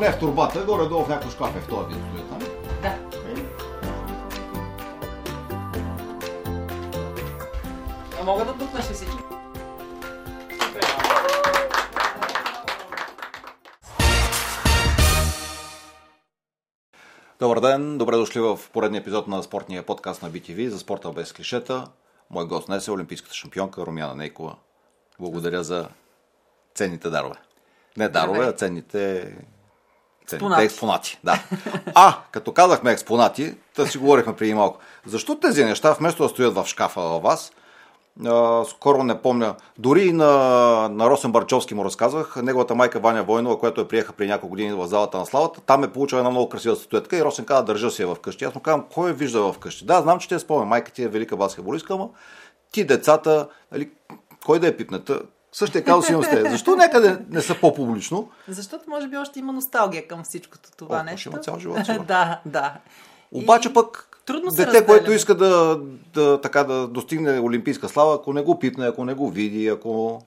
не е в турбата, горе-долу в някой шкаф е в този вид стоят, нали? да. А мога да бутнеш ли всички? Добър ден, добре дошли в поредния епизод на спортния подкаст на BTV за спорта без клишета. Мой гост днес е олимпийската шампионка Румяна Нейкова. Благодаря за ценните дарове. Не дарове, а ценните Експонати. експонати. Да. А, като казахме експонати, да си говорихме преди малко. Защо тези неща, вместо да стоят в шкафа във вас, а, скоро не помня, дори и на, на Росен Барчовски му разказвах, неговата майка Ваня Войнова, която я приеха при няколко години в залата на славата, там е получила една много красива статуетка и Росен каза, държа си я вкъщи. Аз му казвам, кой е вижда вкъщи? Да, знам, че я спомня, майка ти е велика баскетболистка, ама ти децата, нали, кой да е пипнета? Същия казус имам с те. Защо някъде не са по-публично? Защото може би още има носталгия към всичкото това О, нещо. ще има цял живот, да, да. Обаче И пък трудно се дете, разделяме. което иска да, да, така, да достигне олимпийска слава, ако не го пипне, ако не го види, ако...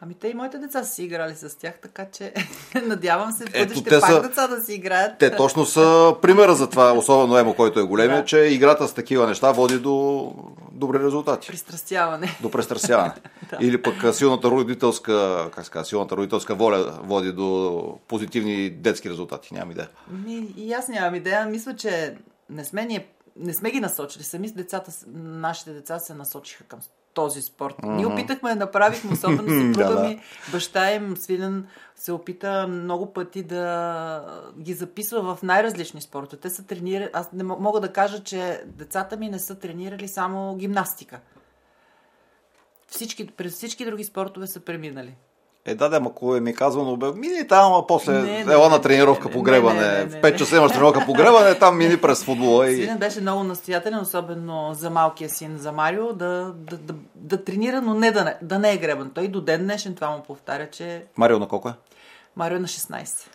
Ами те и моите деца са си играли с тях, така че надявам се в Ето, бъдеще те пак са- деца да си играят. Те точно са примера за това, особено Емо, който е големия, Да. че играта с такива неща води до добри резултати. Пристрастяване. До престрасяване. Или пък силната родителска, как казва, силната родителска воля води до позитивни детски резултати. Нямам идея. Ми, и аз нямам идея. Мисля, че не сме, ние, не сме ги насочили. Сами с децата, нашите деца се насочиха към този спорт. Mm-hmm. Ние опитахме да направихме, особено съпруга ми, баща им, Свилен, се опита много пъти да ги записва в най-различни спортове. Те са тренирали. Аз не мо- мога да кажа, че децата ми не са тренирали само гимнастика. Всички, през всички други спортове са преминали. Е, да, да, ако е ми казвано, бе, мини там, а после Не, не, ела на тренировка не, по не, гребане. не, не, не, В 5 не. часа имаш тренировка по гребане, там мини през футбола и... Свилен беше много настоятелен, особено за малкия син, за Марио, да, да, да, да тренира, но не да, не да не е гребан. Той до ден днешен това му повтаря, че Марио на колко е? Марио на 16.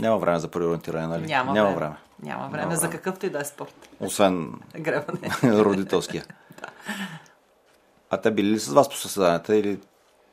Няма време за преориентиране, нали? Няма, Няма време. време. Няма време Няма за какъвто и да е спорт. Освен Гребане. родителския. А те били ли с вас по състезанията или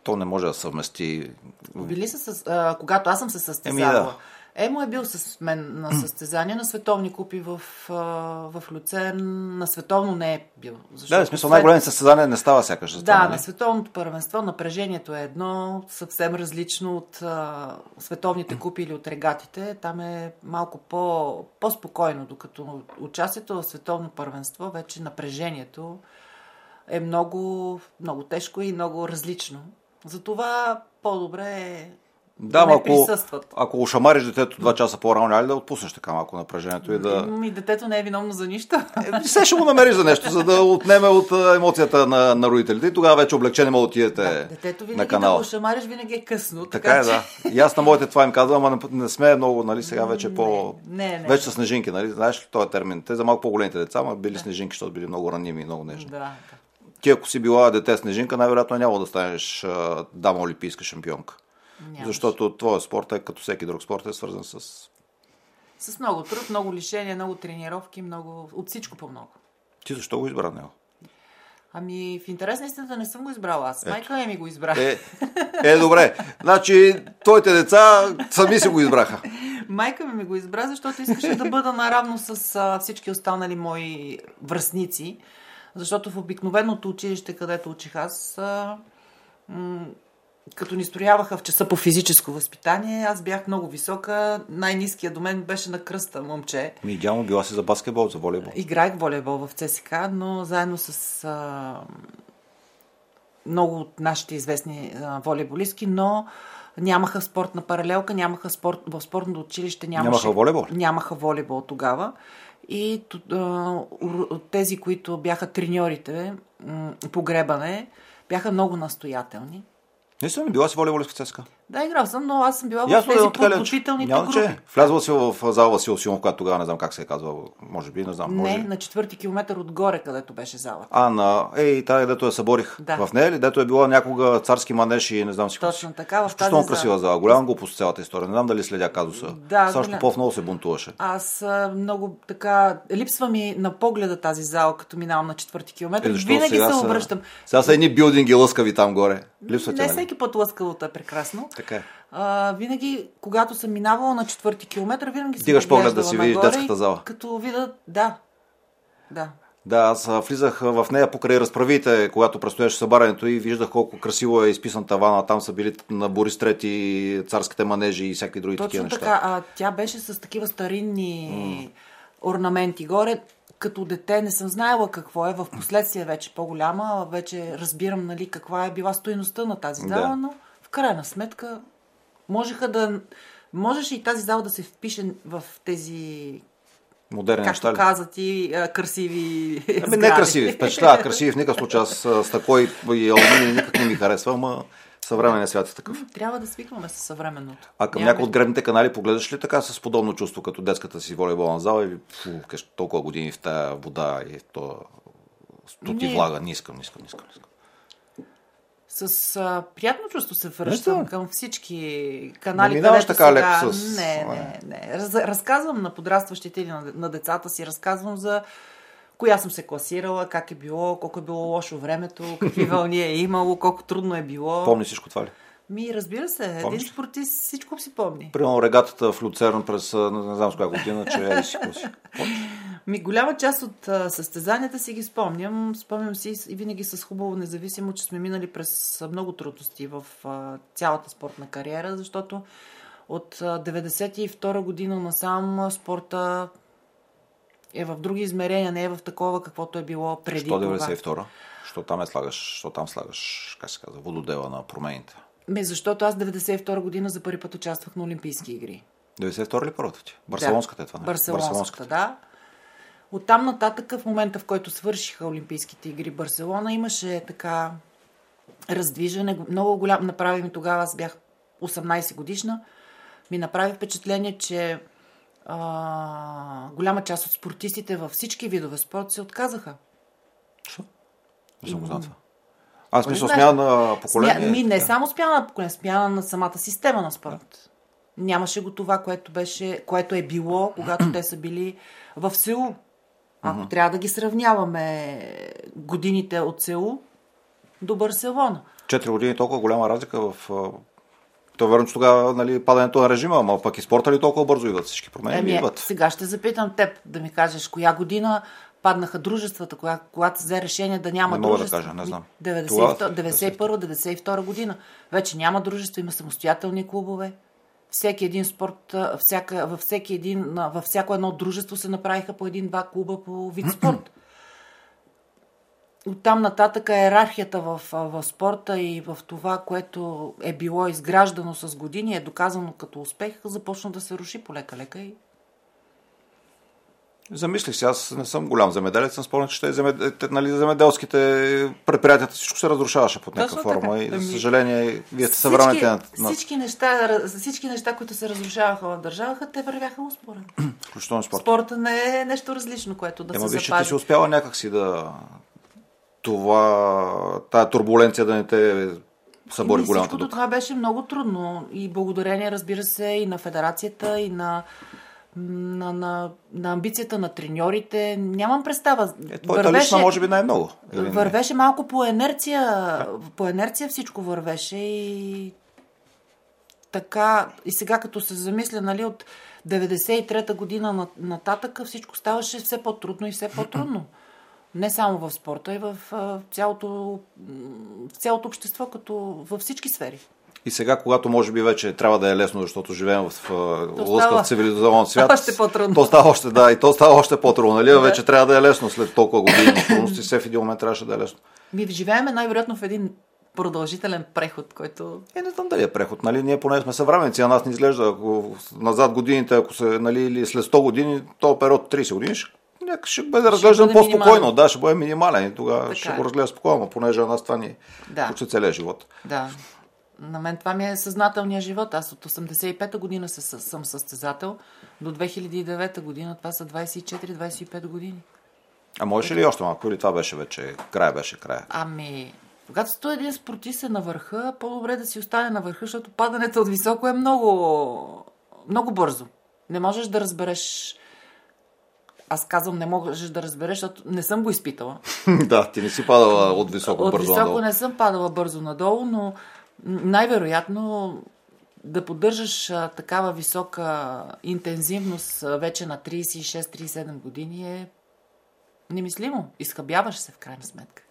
то не може да съвмести? Били са с... А, когато аз съм се състезавала. Еми, да. Емо е бил с мен на състезания на световни купи в, в Люцерн. На световно не е бил. Да, в смисъл най-големи състезания не става сякаш. това, Да, нали? на световното първенство напрежението е едно, съвсем различно от а, световните купи или от регатите. Там е малко по, по-спокойно, докато участието в световно първенство, вече напрежението е много, много тежко и много различно. Затова по-добре е Да, да ако, присъстват. ако ушамариш детето два часа по-рано, нали да отпуснеш така малко напрежението и да... Ми, детето не е виновно за нищо. Е, Все ще го намериш за нещо, за да отнеме от емоцията на, на родителите и тогава вече облегчени могат да отидете Детето на винаги да канала. го шамариш, винаги е късно. Така е, да. И аз на моите това им казвам, ама не, не сме много, нали, сега вече по... Не, не. Вече са снежинки, нали, знаеш ли този термин? Те за малко по-големите деца, ама били снежинки, защото били много раними и много нежни. Да, да. Ти ако си била дете снежинка, най-вероятно няма да станеш а, дама олимпийска шампионка. Нямаш. Защото твоя спорт е, като всеки друг спорт, е свързан с... С много труд, много лишения, много тренировки, много... от всичко по много. Ти защо го избра него? Ами, в интерес на истината не съм го избрала аз. Майка ми го избра. Е, е, добре. Значи, твоите деца сами си го избраха. Майка ми ми го избра, защото искаше да бъда наравно с а, всички останали мои връзници. Защото в обикновеното училище, където учих аз, м- като ни строяваха в часа по физическо възпитание, аз бях много висока. Най-низкият до мен беше на кръста момче. Ми, идеално била си за баскетбол, за волейбол. Играех волейбол в ЦСК, но заедно с а, много от нашите известни а, волейболистки, но нямаха спортна паралелка, нямаха спорт, в спортното училище нямаше, Нямаха волейбол? Нямаха волейбол тогава. И тези, които бяха треньорите м, по гребане, бяха много настоятелни. Наистина ли била си волейболистка цеска? Да, играл съм, но аз съм била в тези подготвителните няма групи. че. Влязла си в зала Васил Симов, която тогава не знам как се е казва, може би, не знам. Може... Не, на четвърти километър отгоре, където беше залата. А, на... Ей, тази, дето я съборих. Да. В нея ли? Дето е била някога царски манеж и не знам си Точно си. така, в тази зала. красива зала. Голяма глупост цялата история. Не знам дали следя казуса. Да, Сашо голям- Попов много се бунтуваше. Аз много така... Липсва ми на погледа тази зала, като минавам на четвърти километър. Е, Винаги се обръщам. Сега са едни билдинги лъскави там горе. Липсва Не всеки път лъскавото е прекрасно. Така е. А, винаги, когато съм минавала на четвърти километър, винаги съм Дигаш поглед да си видиш детската зала. Като видя, да, да. Да, аз влизах в нея покрай разправите, когато предстояше събарянето и виждах колко красиво е изписан тавана. Там са били на Борис Трети, царските манежи и всякакви други такива Точно неща. така. А, тя беше с такива старинни орнаменти горе. Като дете не съм знаела какво е. В последствие вече по-голяма, вече разбирам нали, каква е била стоеността на тази зала, Да. но крайна сметка можеха да... Можеше и тази зала да се впише в тези, Модерни неща както ли? каза ти, красиви Ами не красиви, впечатлява красиви в никакъв случай. Аз с тако и, и алуминий никак не ми харесва, ама съвременен свят е такъв. Трябва да свикваме с съвременното. А към някои от гребните канали погледаш ли така с подобно чувство, като детската си волейболна зала или фу, кеш, толкова години в тая вода и то стути Не. влага, не искам, не искам, не искам. Не искам. С а, приятно чувство се връщам Ето. към всички канали, Не където така сега... леко с- Не, не, не. Раз, разказвам на подрастващите или на, на децата си, разказвам за коя съм се класирала, как е било, колко е било лошо времето, какви вълни е имало, колко трудно е било. Помни всичко това ли? Ми, разбира се, един Помниш? спортист всичко си помни. Примерно регатата в Люцерн през не знам с коя година, че е си какво си. Помниш? Ми, голяма част от а, състезанията си ги спомням. Спомням си и винаги с хубаво, независимо, че сме минали през много трудности в а, цялата спортна кариера, защото от а, 92 година насам спорта е в други измерения, не е в такова, каквото е било преди Що това. 92-а? Що там е слагаш, що там слагаш, как се казва, вододела на промените? Ме, защото аз 92 година за първи път участвах на Олимпийски игри. 92 ли първата ти? Барселонската е това, Да. не? Барселонската, да. Оттам нататък, в момента в който свършиха Олимпийските игри Барселона, имаше така раздвижване. Много голям направи ми тогава, аз бях 18 годишна, ми направи впечатление, че а, голяма част от спортистите във всички видове спорт се отказаха. Що? Не съм го знал това. Аз мисля, смяна на поколение. Смя... Ми не така. само смяна на поколение, смяна на самата система на спорт. Нямаше го това, което, беше, което е било, когато те са били в Сеул. Ако трябва да ги сравняваме годините от Сеул до Барселона. Четири години толкова голяма разлика в... То верно, че тогава нали, падането на режима, ама пък и спорта ли толкова бързо идват всички промени? Еми, идват. сега ще запитам теб да ми кажеш, коя година паднаха дружествата, коя, когато се взе решение да няма Не мога да дружества. кажа, не знам. 92, Тогава- 91-92 година. Вече няма дружества, има самостоятелни клубове. Всеки един спорт, всяка, във, всеки един, във всяко едно дружество се направиха по един-два клуба по вид спорт. Оттам нататък иерархията в, в спорта и в това, което е било изграждано с години, е доказано като успех, започна да се руши полека-лека и Замислих се, аз не съм голям земеделец, съм спомнен, че те, земед... нали, земеделските предприятията всичко се разрушаваше под някаква форма и за Ами, съжаление, вие сте съвременните на, всички, неща, всички неща, които се разрушаваха в държавата, те вървяха успоредно. включително спорт. Спорта не е нещо различно, което да Ема се виж, запази. си успяла някакси да... Това... Тая турбуленция да не те събори голямата дука. това беше много трудно и благодарение, разбира се, и на федерацията, и на, на, на, на амбицията на треньорите. Нямам представа. Е, твоята лична може би най-много. Вървеше малко по инерция. По инерция всичко вървеше и така. И сега като се замисля, нали, от 93-та година на- нататък всичко ставаше все по-трудно и все по-трудно. Не само в спорта, и в а, цялото, в цялото общество, като във всички сфери. И сега, когато може би вече трябва да е лесно, защото живеем в лъскав става цивилизован свят. още по-трудно. То става още, да, и то става още по-трудно, нали? Да. Вече трябва да е лесно след толкова години на трудности. Все в един момент трябваше да е лесно. Ми живееме най-вероятно в един продължителен преход, който Е, не знам дали е преход, нали? Ние поне сме съвременници, а нас не изглежда, ако назад годините, ако се, нали, или след 100 години, то период 30 години, ще, някак ще бъде разглеждан бъде по-спокойно. минимален. Да, ще бъде минимален и тогава Така ще е. го разгледа спокойно, понеже на нас това ни Да. почти целия живот. Да. На мен това ми е съзнателният живот. Аз от 85-та година се, съм състезател до 2009 година. Това са 24-25 години. А можеш ли още малко? Или това беше вече край, беше края? Ами, когато сто един спортист е на върха, по-добре да си остане на върха, защото падането от високо е много, много бързо. Не можеш да разбереш аз казвам, не можеш да разбереш, защото не съм го изпитала. да, ти не си падала от високо от бързо високо надолу. не съм падала бързо надолу, но най-вероятно да поддържаш такава висока интензивност вече на 36-37 години е немислимо. Изхъбяваш се в крайна сметка.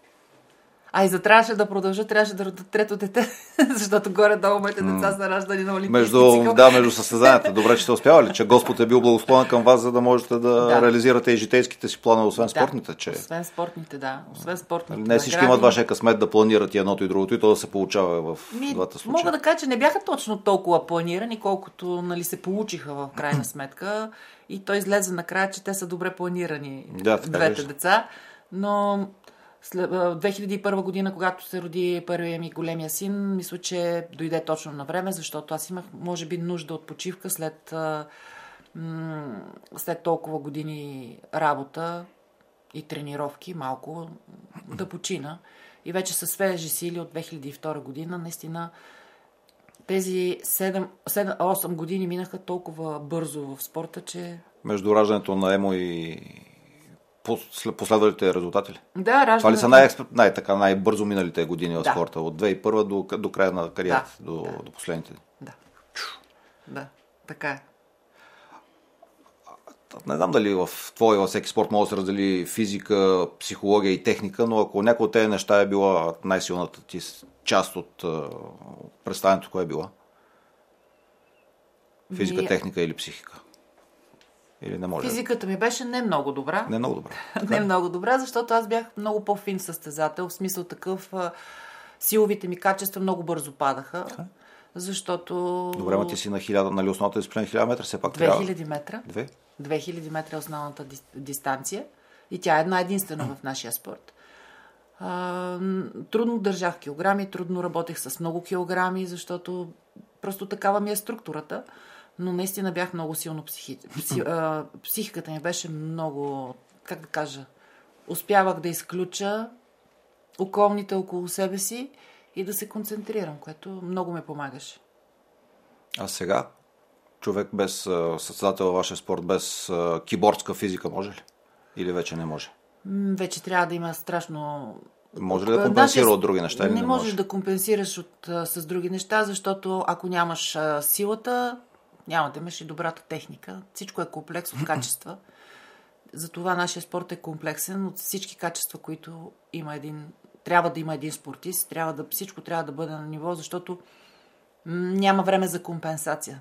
А и за трябваше да продължа, трябваше да рода трето дете, защото горе-долу моите деца са раждани на олимпийски Между, цикъл. да, между състезанията. Добре, че сте успявали, че Господ е бил благосклонен към вас, за да можете да, Да. реализирате и житейските си планове, освен Да. спортните. Че Освен спортните, да. Освен спортните. не всички имат вашия късмет да планират и едното и другото, и то да се получава в Ми, двата случая. мога да кажа, че не бяха точно толкова планирани, колкото нали, се получиха в крайна сметка. И той излезе накрая, че те са добре планирани, Да, двете деца. Но след, а, 2001 година, когато се роди първия ми големия син, мисля, че дойде точно на време, защото аз имах, може би, нужда от почивка след, след толкова години работа и тренировки, малко да почина. И вече със свежи сили от 2002 година, наистина тези 7, 7, 8 години минаха толкова бързо в спорта, че... Между раждането на Емо и последвалите резултати ли? Да, раждане... Това ли са най- най- така, най-бързо миналите години в Да. спорта? От 2001 до, до края на кариерата, Да, до, да. до последните. Да. Да, така е. Не знам дали в твоя, във всеки спорт може да се раздели физика, психология и техника, но ако някоя от тези неща е била най-силната ти част от представянето, кое е била? Физика, Ми- техника или психика? Или не може? Физиката ми беше не много добра. Не много добре. не много добра, защото аз бях много по-фин състезател, в смисъл такъв силовите ми качества много бързо падаха, защото... Добре, ма ти си на 1000, нали основната дисциплина е 1000 метра, все пак 2000 метра. Две? 2000 метра е основната дис- дистанция и тя е една единствена в нашия спорт. А, трудно държах килограми, трудно работех с много килограми, защото просто такава ми е структурата. Но наистина бях много силно психи... пси... а, психиката ми беше много, как да кажа, успявах да изключа околните около себе си и да се концентрирам, което много ме помагаше. А сега, човек без а, състезател във вашия спорт, без кибордска физика, може ли? Или вече не може? Вече трябва да има страшно. Може ли да компенсира нашия- от други неща или Не, не можеш може? да компенсираш от, с други неща, защото ако нямаш силата, няма да имаш и добрата техника. Всичко е комплекс от качества. Затова нашия спорт е комплексен от всички качества, които има един. Трябва да има един спортист, трябва да, всичко трябва да бъде на ниво, защото няма време за компенсация.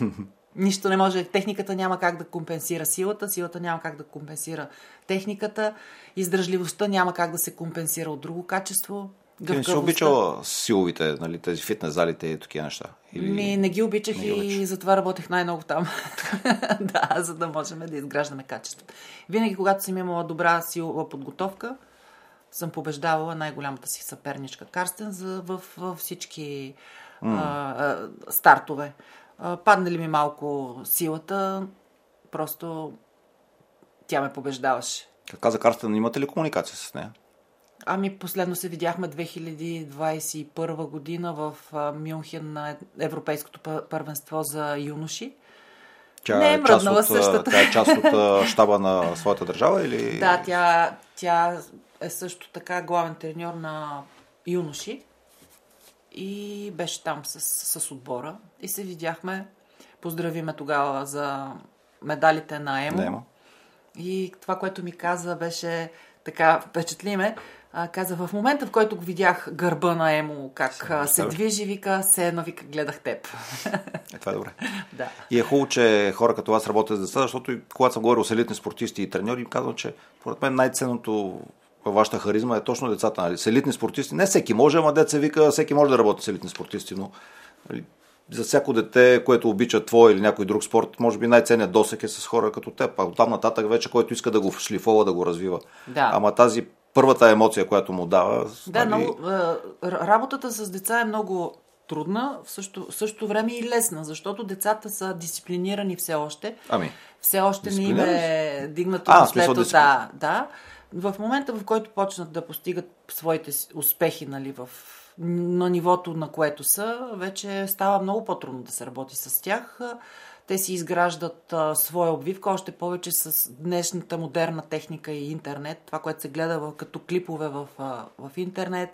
Нищо не може. Техниката няма как да компенсира силата, силата няма как да компенсира техниката, издръжливостта няма как да се компенсира от друго качество. Ти не си обичала силовите, нали, тези фитнес залите и такива неща? Или... Ми, не ги обичах Не ги и обичаш. затова работех най-много там. да, за да можем да изграждаме качество. Винаги, когато съм имала добра силова подготовка, съм побеждавала най-голямата си съперничка Карстен за, в, в всички а, а, стартове. А, падне ли ми малко силата, просто тя ме побеждаваше. Как каза Карстен, имате ли комуникация с нея? Ами последно се видяхме 2021 година в Мюнхен на Европейското пър- първенство за юноши. Тя Не е част мръднала същата. Тя е част от щаба на своята държава или... Да, тя, тя е също така главен треньор на юноши и беше там с, с отбора и се видяхме. Поздравиме тогава за медалите на ЕМО. На ЕМО. И това, което ми каза, беше така впечатлиме. А, каза, в момента, в който го видях гърба на Емо, как а, се движи, вика, се едно, вика, гледах теб. Е, това е добре. да. И е хубаво, че хора като вас работят с деца, защото и когато съм говорил с елитни спортисти и треньори, им казвам, че поред мен най-ценното във вашата харизма е точно децата. Нали? С елитни спортисти. Не всеки може, ама деца вика, всеки може да работи с елитни спортисти, но нали, за всяко дете, което обича твой или някой друг спорт, може би най-ценният досек е с хора като теб. А оттам нататък вече, който иска да го шлифова, да го развива. Да. Ама тази първата емоция, която му дава. Да, нали, много, р- работата с деца е много трудна, в същото, в същото време и лесна, защото децата са дисциплинирани все още. Ами. Все още не им е дигнато А, след дисциплина. да, да. В момента, в който почнат да постигат своите успехи нали, в, на нивото, на което са, вече става много по-трудно да се работи с тях. Те си изграждат а, своя обвивка, още повече с днешната модерна техника и интернет. Това, което се гледа в, като клипове в, а, в интернет.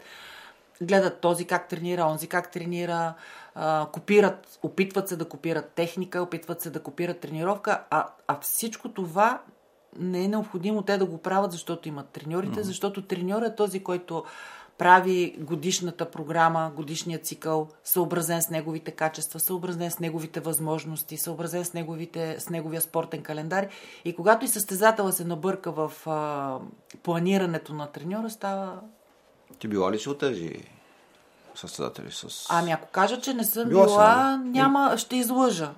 Гледат този как тренира, онзи как тренира, а, копират, опитват се да копират техника, опитват се да копират тренировка, а, а всичко това не е необходимо те да го правят, защото имат треньорите, mm-hmm. защото треньор е този, който прави годишната програма, годишния цикъл, съобразен с неговите качества, съобразен с неговите възможности, съобразен с, неговите, с неговия спортен календар. И когато и състезателя се набърка в а, планирането на треньора, става... Ти била ли си от тези състезатели с... Ами ако кажа, че не съм Била била, нали? няма, ще излъжа.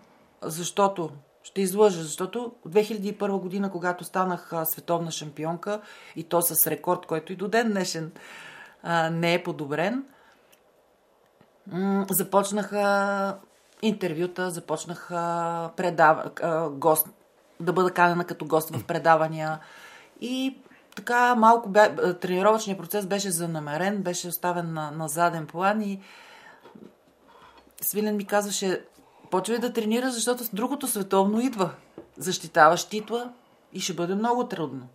Защото ще излъжа, защото 2001 година, когато станах световна шампионка и то с рекорд, който и до ден днешен а, не е подобрен, м- започнаха интервюта, започнаха предава, а, гост, да бъда канена като гост в предавания и така малко бе, тренировъчният процес беше занамерен, беше оставен на, на заден план и Свилен ми казваше, почвай да тренираш, защото другото световно идва. Защитаваш титла и ще бъде много трудно.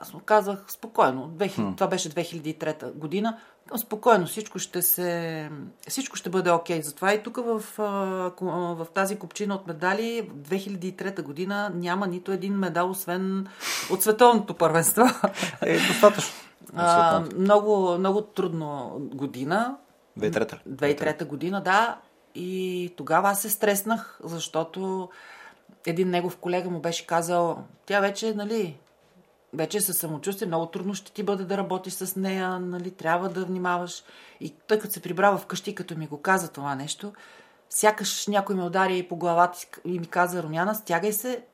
Аз му казах спокойно. 2000, това беше 2003 година. Спокойно, всичко ще се... Всичко ще бъде окей. Затова и тук в, в тази купчина от медали 2003 година няма нито един медал, освен от световното първенство. Е, достатъчно. А, много, много трудно година. 2003 ли? 2003 година, да. И тогава аз се стреснах, защото един негов колега му беше казал, тя вече, нали, вече със самочувствие, много трудно ще ти бъде да работиш с нея, нали, трябва да внимаваш. И тъй като се прибрава вкъщи, като ми го каза това нещо, сякаш някой ме удари по главата и ми каза, Румяна, стягай се,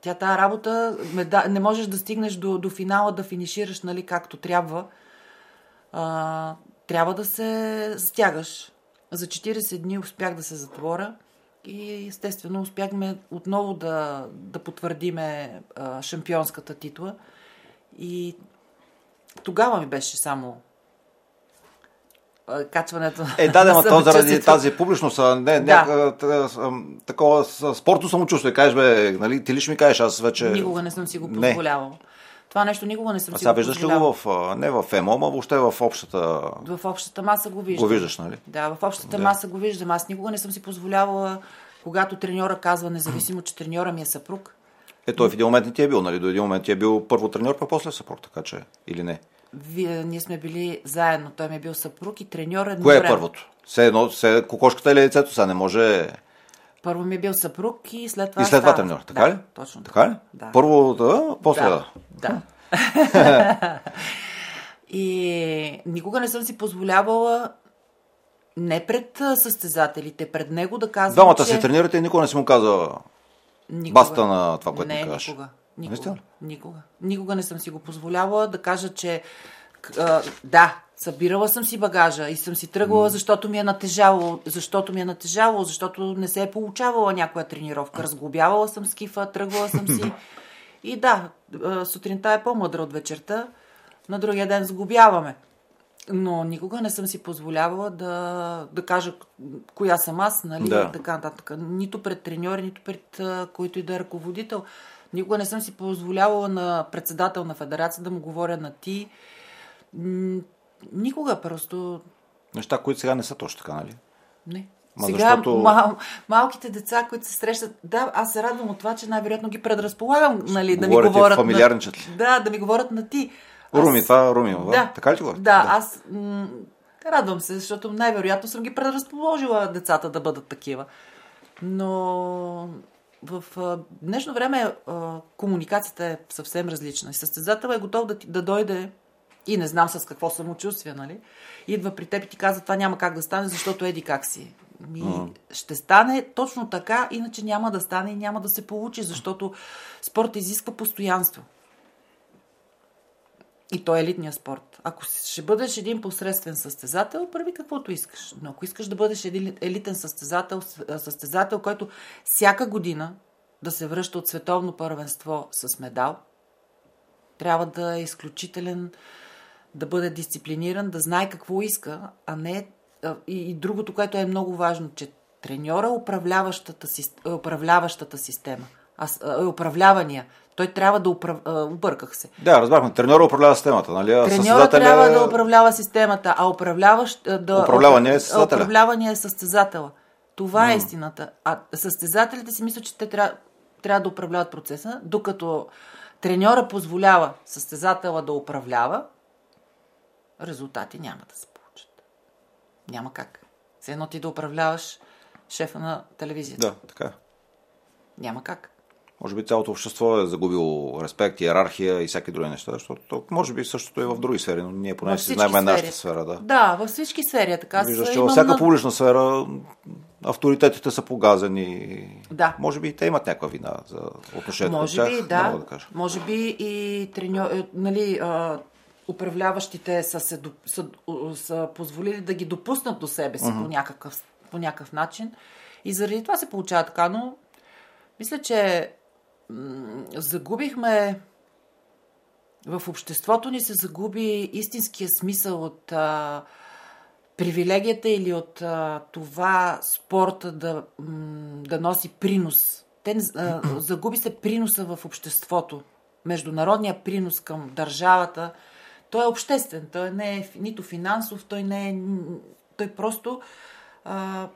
тя тази работа, не можеш да стигнеш до, до финала, да финишираш, нали, както трябва. А, трябва да се стягаш. За 40 дни успях да се затворя и естествено успяхме отново да, да потвърдиме а, шампионската титла. И тогава ми беше само качването Е, да, да, на то заради тази публичност, не, Да. да. такова спортно самочувствие. Кажеш, бе, нали, ти ли ще ми кажеш, аз вече... Никога не съм си го Не. Това нещо никога не съм А си сега виждаш ли го в, не в ЕМО, а въобще в общата... В общата маса го виждам. Го виждаш, нали? Да, в общата Да. маса го виждам. Аз никога не съм си позволявала, когато треньора казва, независимо, че треньора ми е съпруг, Е, той в един момент не ти е бил, нали? До един момент ти е бил първо треньор, пък после съпруг, така че... Или не? вие, ние сме били заедно. Той ми е бил съпруг и треньор едно Кое е първото? Все едно, все кокошката или яйцето, сега не може... Първо ми е бил съпруг и след това И след това треньор, така да, ли? Точно Така ли? Да. Първо да, после да. Да. да. и никога не съм си позволявала не пред състезателите, пред него да казвам, Двамата че... се тренирате и никой не си му каза Никога. баста на това, което не, ми кажеш. никога. Никога. Никога. Никога не съм си го позволявала да кажа, че а, да, събирала съм си багажа и съм си тръгвала, защото ми е натежало, защото ми е натежало, защото не се е получавала някоя тренировка. Разглобявала съм скифа, тръгвала съм си. И да, сутринта е по-мъдра от вечерта, на другия ден сглобяваме. Но никога не съм си позволявала да, да кажа коя съм аз, нали, Да. така нататък. Нито пред треньори, нито пред който и да е ръководител. Никога не съм си позволявала на председател на федерация да му говоря на ти. Никога просто Неща, които сега не са точно така, нали? не. Ма Сега защото- мал, малките деца, които се срещат, да, аз се радвам от това, че най-вероятно ги предразполагам, нали, да ми говорят? На, да, да ми говорят на ти. Руми, това Руми, Да. да. така ли ти го? Да, аз м- радвам се, защото най-вероятно съм ги предразположила децата да бъдат такива. Но в а, днешно време а, комуникацията е съвсем различна. Състезател е готов да, ти, да дойде и не знам с какво самочувствие, нали? Идва при теб и ти казва, това няма как да стане, защото еди как си. Ми, Ще стане точно така, иначе няма да стане и няма да се получи, защото спорт изисква постоянство. И то е елитния спорт. Ако ще бъдеш един посредствен състезател, прави каквото искаш. Но ако искаш да бъдеш един елитен състезател, състезател, който всяка година да се връща от световно първенство с медал, трябва да е изключителен, да бъде дисциплиниран, да знае какво иска, а не. И, и другото, което е много важно, че треньора управляващата, управляващата система, а, управлявания. Той трябва да управлява. Обърках се. Да, разбрахме. Треньора управлява системата, нали? Треньора състезателя... трябва да управлява системата, а управляващ... Да... Управляване е състезателя. Е състезателя. Това mm. е истината. А състезателите си мислят, че те трябва, трябва да управляват процеса, докато треньора позволява състезателя да управлява, резултати няма да се получат. Няма как. Все едно ти да управляваш шефа на телевизията. Да, така. Няма как. Може би цялото общество е загубило респект, иерархия и всяки други неща, защото може би същото е в други сфери, но ние поне си знаем нашата сфера. Да, да във всички сфери е така. Виждаш, че във всяка на... публична сфера авторитетите са погазени. Да. Може би и те имат някаква вина за отношението. Може би, да. да кажа. Може би и треньо... Е, нали, а, управляващите са, се, са, са позволили да ги допуснат до себе си uh-huh. по, някакъв, по някакъв начин. И заради това се получава така, но мисля, че м- загубихме в обществото ни се загуби истинския смисъл от а, привилегията или от а, това спорта да, м- да носи принос. Те, а, загуби се приноса в обществото. Международния принос към държавата. Той е обществен, той не е нито финансов, той не е. Той просто а,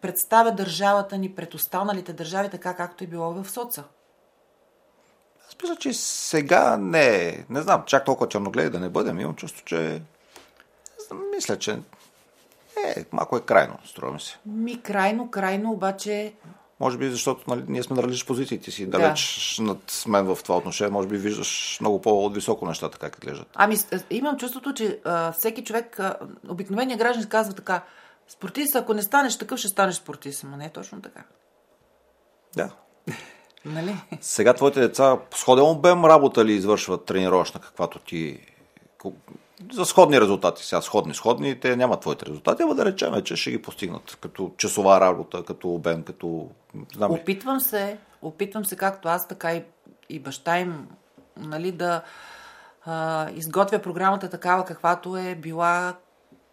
представя държавата ни пред останалите държави, така както е било в соца. Аз мисля, че сега не Не знам, чак толкова черногледи да не бъдем. Имам чувство, че... Мисля, че е, малко е крайно, струва ми се. Ми крайно, крайно, обаче... Може би, защото нали, ние сме на различни позиции. Ти си далеч да. над мен в това отношение. Може би виждаш много по-високо нещата, как лежат. Ами, имам чувството, че а, всеки човек, а, обикновения граждан казва така, Спортист, ако не станеш такъв, ще станеш спортист. Ама не е точно така. Да. нали? Сега твоите деца сходен обем работа ли извършват тренировъчна, каквато ти... За сходни резултати. Сега сходни, сходни, те нямат твоите резултати, ама да речем, че ще ги постигнат. Като часова работа, като обем, като... Знам опитвам се, опитвам се както аз, така и, и баща им, нали, да а, изготвя програмата такава, каквато е била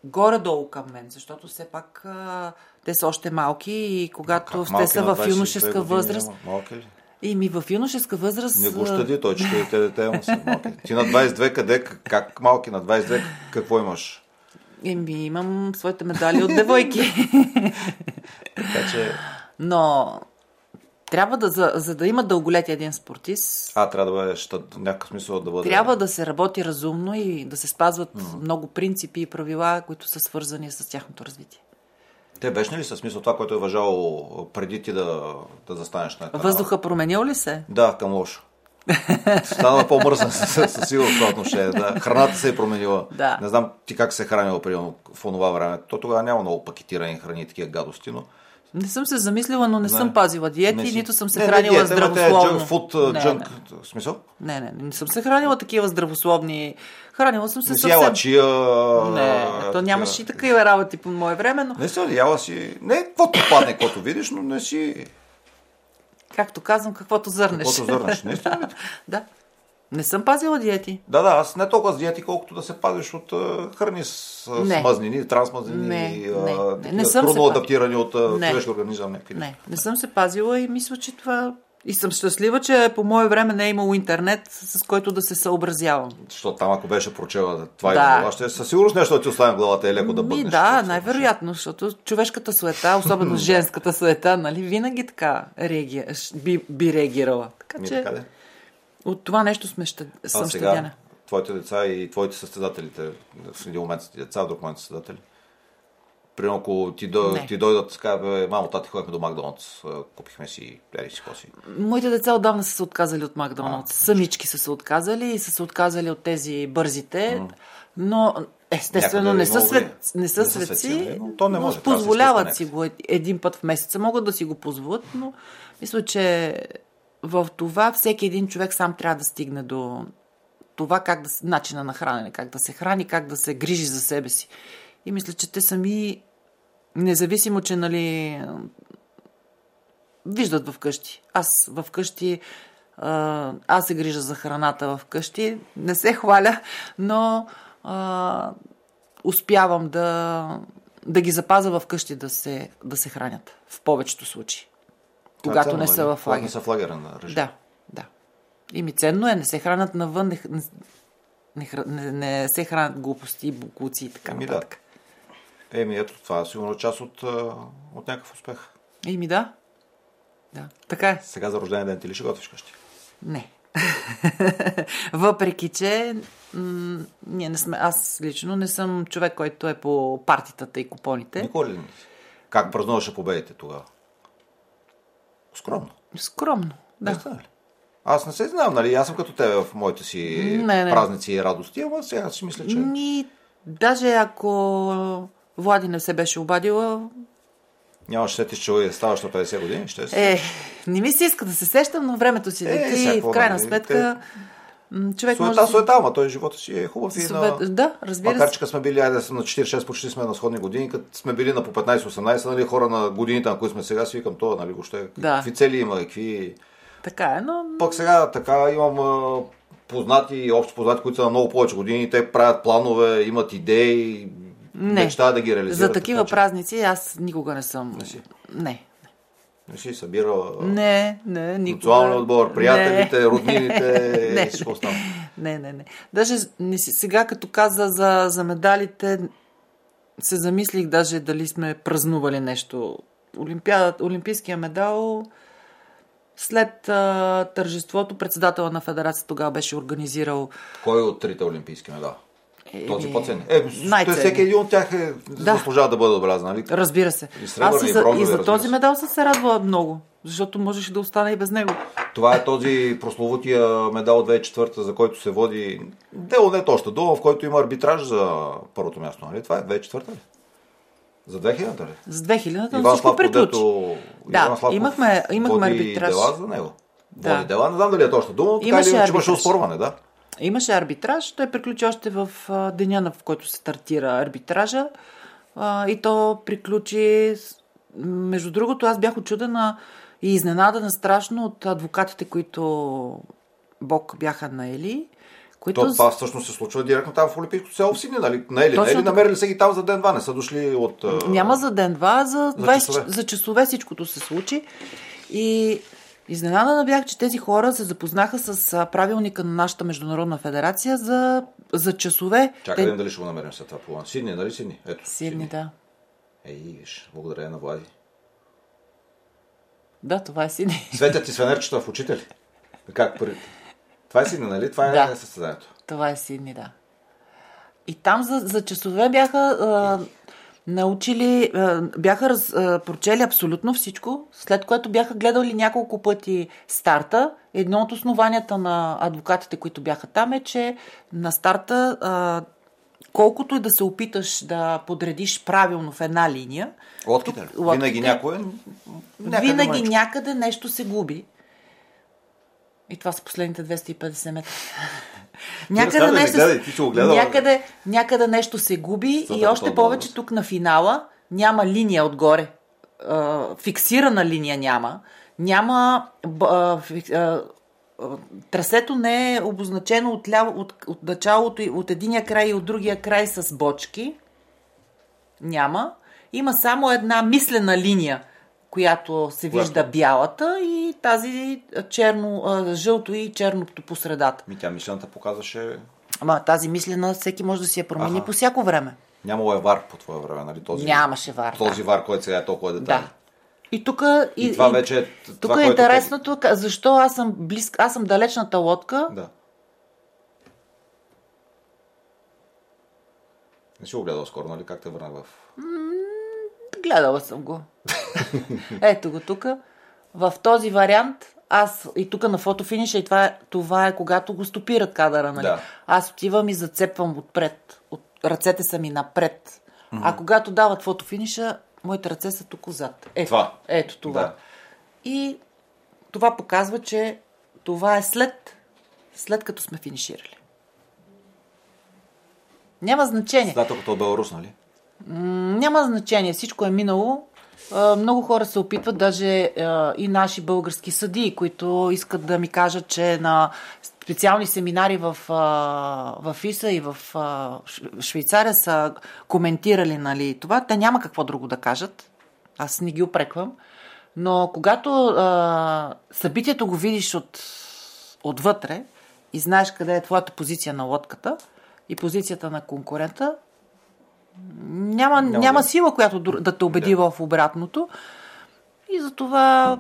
горе-долу към мен, защото все пак а, те са още малки и когато те са в юношеска възраст. Малки ли? И ми в юношеска възраст... Не го щади, той те дете му са малки. Ти на 22 къде, как малки на 22, какво имаш? Еми, имам своите медали от девойки. така че... Но трябва да, за, за да има дълголетие един спортист. А, трябва да бъде, в някакъв смисъл да бъде. Трябва да се работи разумно и да се спазват mm-hmm. много принципи и правила, които са свързани с тяхното развитие. Те беше ли са смисъл това, което е въжало преди ти да, да застанеш на канала? Въздуха променил ли се? Да, към лошо. Стана по-мързан със сигурност това отношение. Да. Храната се е променила. Да. Не знам ти как се е хранила примерно в това време. То тогава няма много пакетирани храни такива гадости, но не съм се замислила, но не, не. съм пазила диети, не си... нито съм се не, хранила не, здравословно. Джънк, фуд, не, джънк, не. смисъл? Не, не, не съм се хранила такива здравословни. Хранила съм се не съвсем... Яла чия... Не, то нямаше и такива работи по мое време, но... Не си яла си... Не, каквото падне, каквото видиш, но не си... Както казвам, каквото зърнеш. Каквото зърнеш, не Да. Не съм пазила диети. Да, да, аз не толкова с диети, колкото да се пазиш от храни с, не. мазнини, трансмазнини, не, uh, не, не съм трудно адаптирани от човешки организъм. Някакви. Не, не съм се пазила и мисля, че това и съм щастлива, че по мое време не е имало интернет, с който да се съобразявам. Защото там, ако беше прочела това да. и това, ще със сигурност нещо да ти оставя в главата е леко да бъдеш. Да, най-вероятно, защото човешката суета, особено женската суета, нали, винаги така реаги... би, би реагирала. Така Ми, че... Така от това нещо сме ще... съм а сега, щадяна. твоите деца и твоите състезателите, в един момент са деца, в друг момент състезатели. Примерно, ако ти, дой, ти дойдат, така, бе, мамо, тати, ходихме до Макдоналдс, купихме си, ери си, коси. Моите деца отдавна са се отказали от Макдоналдс. А, Самички са се отказали и са се отказали от тези бързите, м но естествено не са, свет, не са не светци, но, то не може, но позволяват си го един път в месеца, могат да си го позволят, но мисля, че в това всеки един човек сам трябва да стигне до, това как да, начина на хранене, как да се храни, как да се грижи за себе си. И мисля, че те сами, независимо, че нали, виждат вкъщи. Аз вкъщи аз се грижа за храната вкъщи. Не се хваля, но а, успявам да, да ги запаза вкъщи да се, да се хранят. В повечето случаи. Когато ценно, не са нали? в лагер. Не са в лагера на режим. Да, да. И ми ценно е, не се хранят навън, не, не, не, не се хранят глупости, букуци и така Еми, нататък. Да. Еми, ето това е сигурно част от, от някакъв успех. Еми, да. Да, така е. Сега за рождения ден ти ли ще готвиш къщи? Не. Въпреки, че м- ние не сме, аз лично не съм човек, който е по партитата и купоните. Никой ли не си? Как празнуваше победите тогава? Скромно. Скромно, да. Не ли? Аз не се знам, нали? Аз съм като тебе в моите си не, не. празници и радости, ама сега си мисля, че... Ми, даже ако Влади не се беше обадила, Нямаш сетиш, че ставаш на 50 години? Ще се... Е, не ми се иска да се сещам, но времето си лети е, и в крайна сметка... Човек суета, може суета, ама той живота си е хубав и на... Да, разбира. Макар, че сме били, айде съм на 46, почти сме на сходни години, като сме били на по 15-18, нали, хора на годините, на които сме сега, си викам това, нали, въобще, да. какви цели има, какви... Така е, но... Пък сега така имам познати, общо познати, които са на много повече години, те правят планове, имат идеи, не. мечта да ги реализират. За такива така, празници аз никога не съм. Не си. Не. Не си събирала не, не, никога. националния отбор, приятелите, не, роднините не, и всичко останало. Не, не, не. Даже не си, сега като каза за, за медалите, се замислих даже дали сме празнували нещо. Олимпийския медал след а, тържеството председателя на федерацията тогава беше организирал. Кой от трите олимпийски медала? Е, Този по-ценен. Е, той всеки един от тях е, да. заслужава да бъде отбелязан, нали? Разбира се. И Аз и, за, и, и за този медал съм се радвала много, защото можеше да остане и без него. Това е този прословутия медал от 2004, за който се води дело не точно дума, в който има арбитраж за първото място, нали? Това е 2004 ли? За 2000-та ли? За 2000-та, Иван всичко приключи. Да, имахме, имахме арбитраж. дела за него. Да. Води дела, не знам дали е точно дума, така имаше или имаше оспорване, да. Имаше арбитраж, той приключи още в деня, в който се стартира арбитража и то приключи. Между другото, аз бях очудена и изненадана страшно от адвокатите, които Бог бяха наели. Които... То, това всъщност се случва директно там в Олимпийското село в Сидни, нали? Не Точно... не намерили се ги там за ден-два, не са дошли от... Няма за ден-два, за, 20... за, часове. за часове всичкото се случи. И Изненадана бях, че тези хора се запознаха с правилника на нашата международна федерация за, за часове. Чакай Те... дали ще го намерим след това план. Сидни, нали Сидни? Ето, Сидни, Сидни. да. Ей, виж, благодаря на Влади. Да, това е Сидни. Светят ти свенерчета в очите Как при... Това е Сидни, нали? Това е да. състезанието. Това е Сидни, да. И там за, за часове бяха а, научили, бяха раз, прочели абсолютно всичко, след което бяха гледали няколко пъти старта. Едно от основанията на адвокатите, които бяха там е, че на старта колкото и да се опиташ да подредиш правилно в една линия. Лодките. лодките винаги някое. Някъде винаги мъчко. някъде нещо се губи. И това са последните 250 метра. някъде, нещо, гледай, някъде, някъде нещо се губи и още повече тук на финала няма линия отгоре. Фиксирана линия няма. Няма. Трасето не е обозначено от, ляво, от, от началото, от единия край и от другия край с бочки. Няма. Има само една мислена линия която се вижда Която? бялата и тази черно, жълто и черното по средата. Ми тя мислената показваше... Ама тази мислена всеки може да си я промени Аха. по всяко време. Нямало е вар по твое време, нали? Този, Нямаше вар. Този да. вар, който сега е толкова детален. Да. И тук и, и това вече е, тук е интересното, те... защо аз съм близк, аз съм далечната лодка. Да. Не си го гледал скоро, нали? Как те върнах в... Гледала съм го. Ето го тук. В този вариант аз и тук на фотофиниша и това е, това е когато го стопират кадъра, нали? Да. Аз отивам и зацепвам отпред. От, ръцете са ми напред. Mm-hmm. А когато дават фотофиниша, моите ръце са тук зад. Ето това. Ето това. Да. И това показва, че това е след, след като сме финиширали. Няма значение. Следателката от Беларус, нали? Няма значение. Всичко е минало. Много хора се опитват, даже и наши български съдии, които искат да ми кажат, че на специални семинари в, в ИСА и в Швейцария са коментирали нали, това. Те няма какво друго да кажат. Аз не ги опреквам. Но когато събитието го видиш от, отвътре и знаеш къде е твоята позиция на лодката и позицията на конкурента, няма, няма, Няма да- сила, която да те убеди в обратното. И затова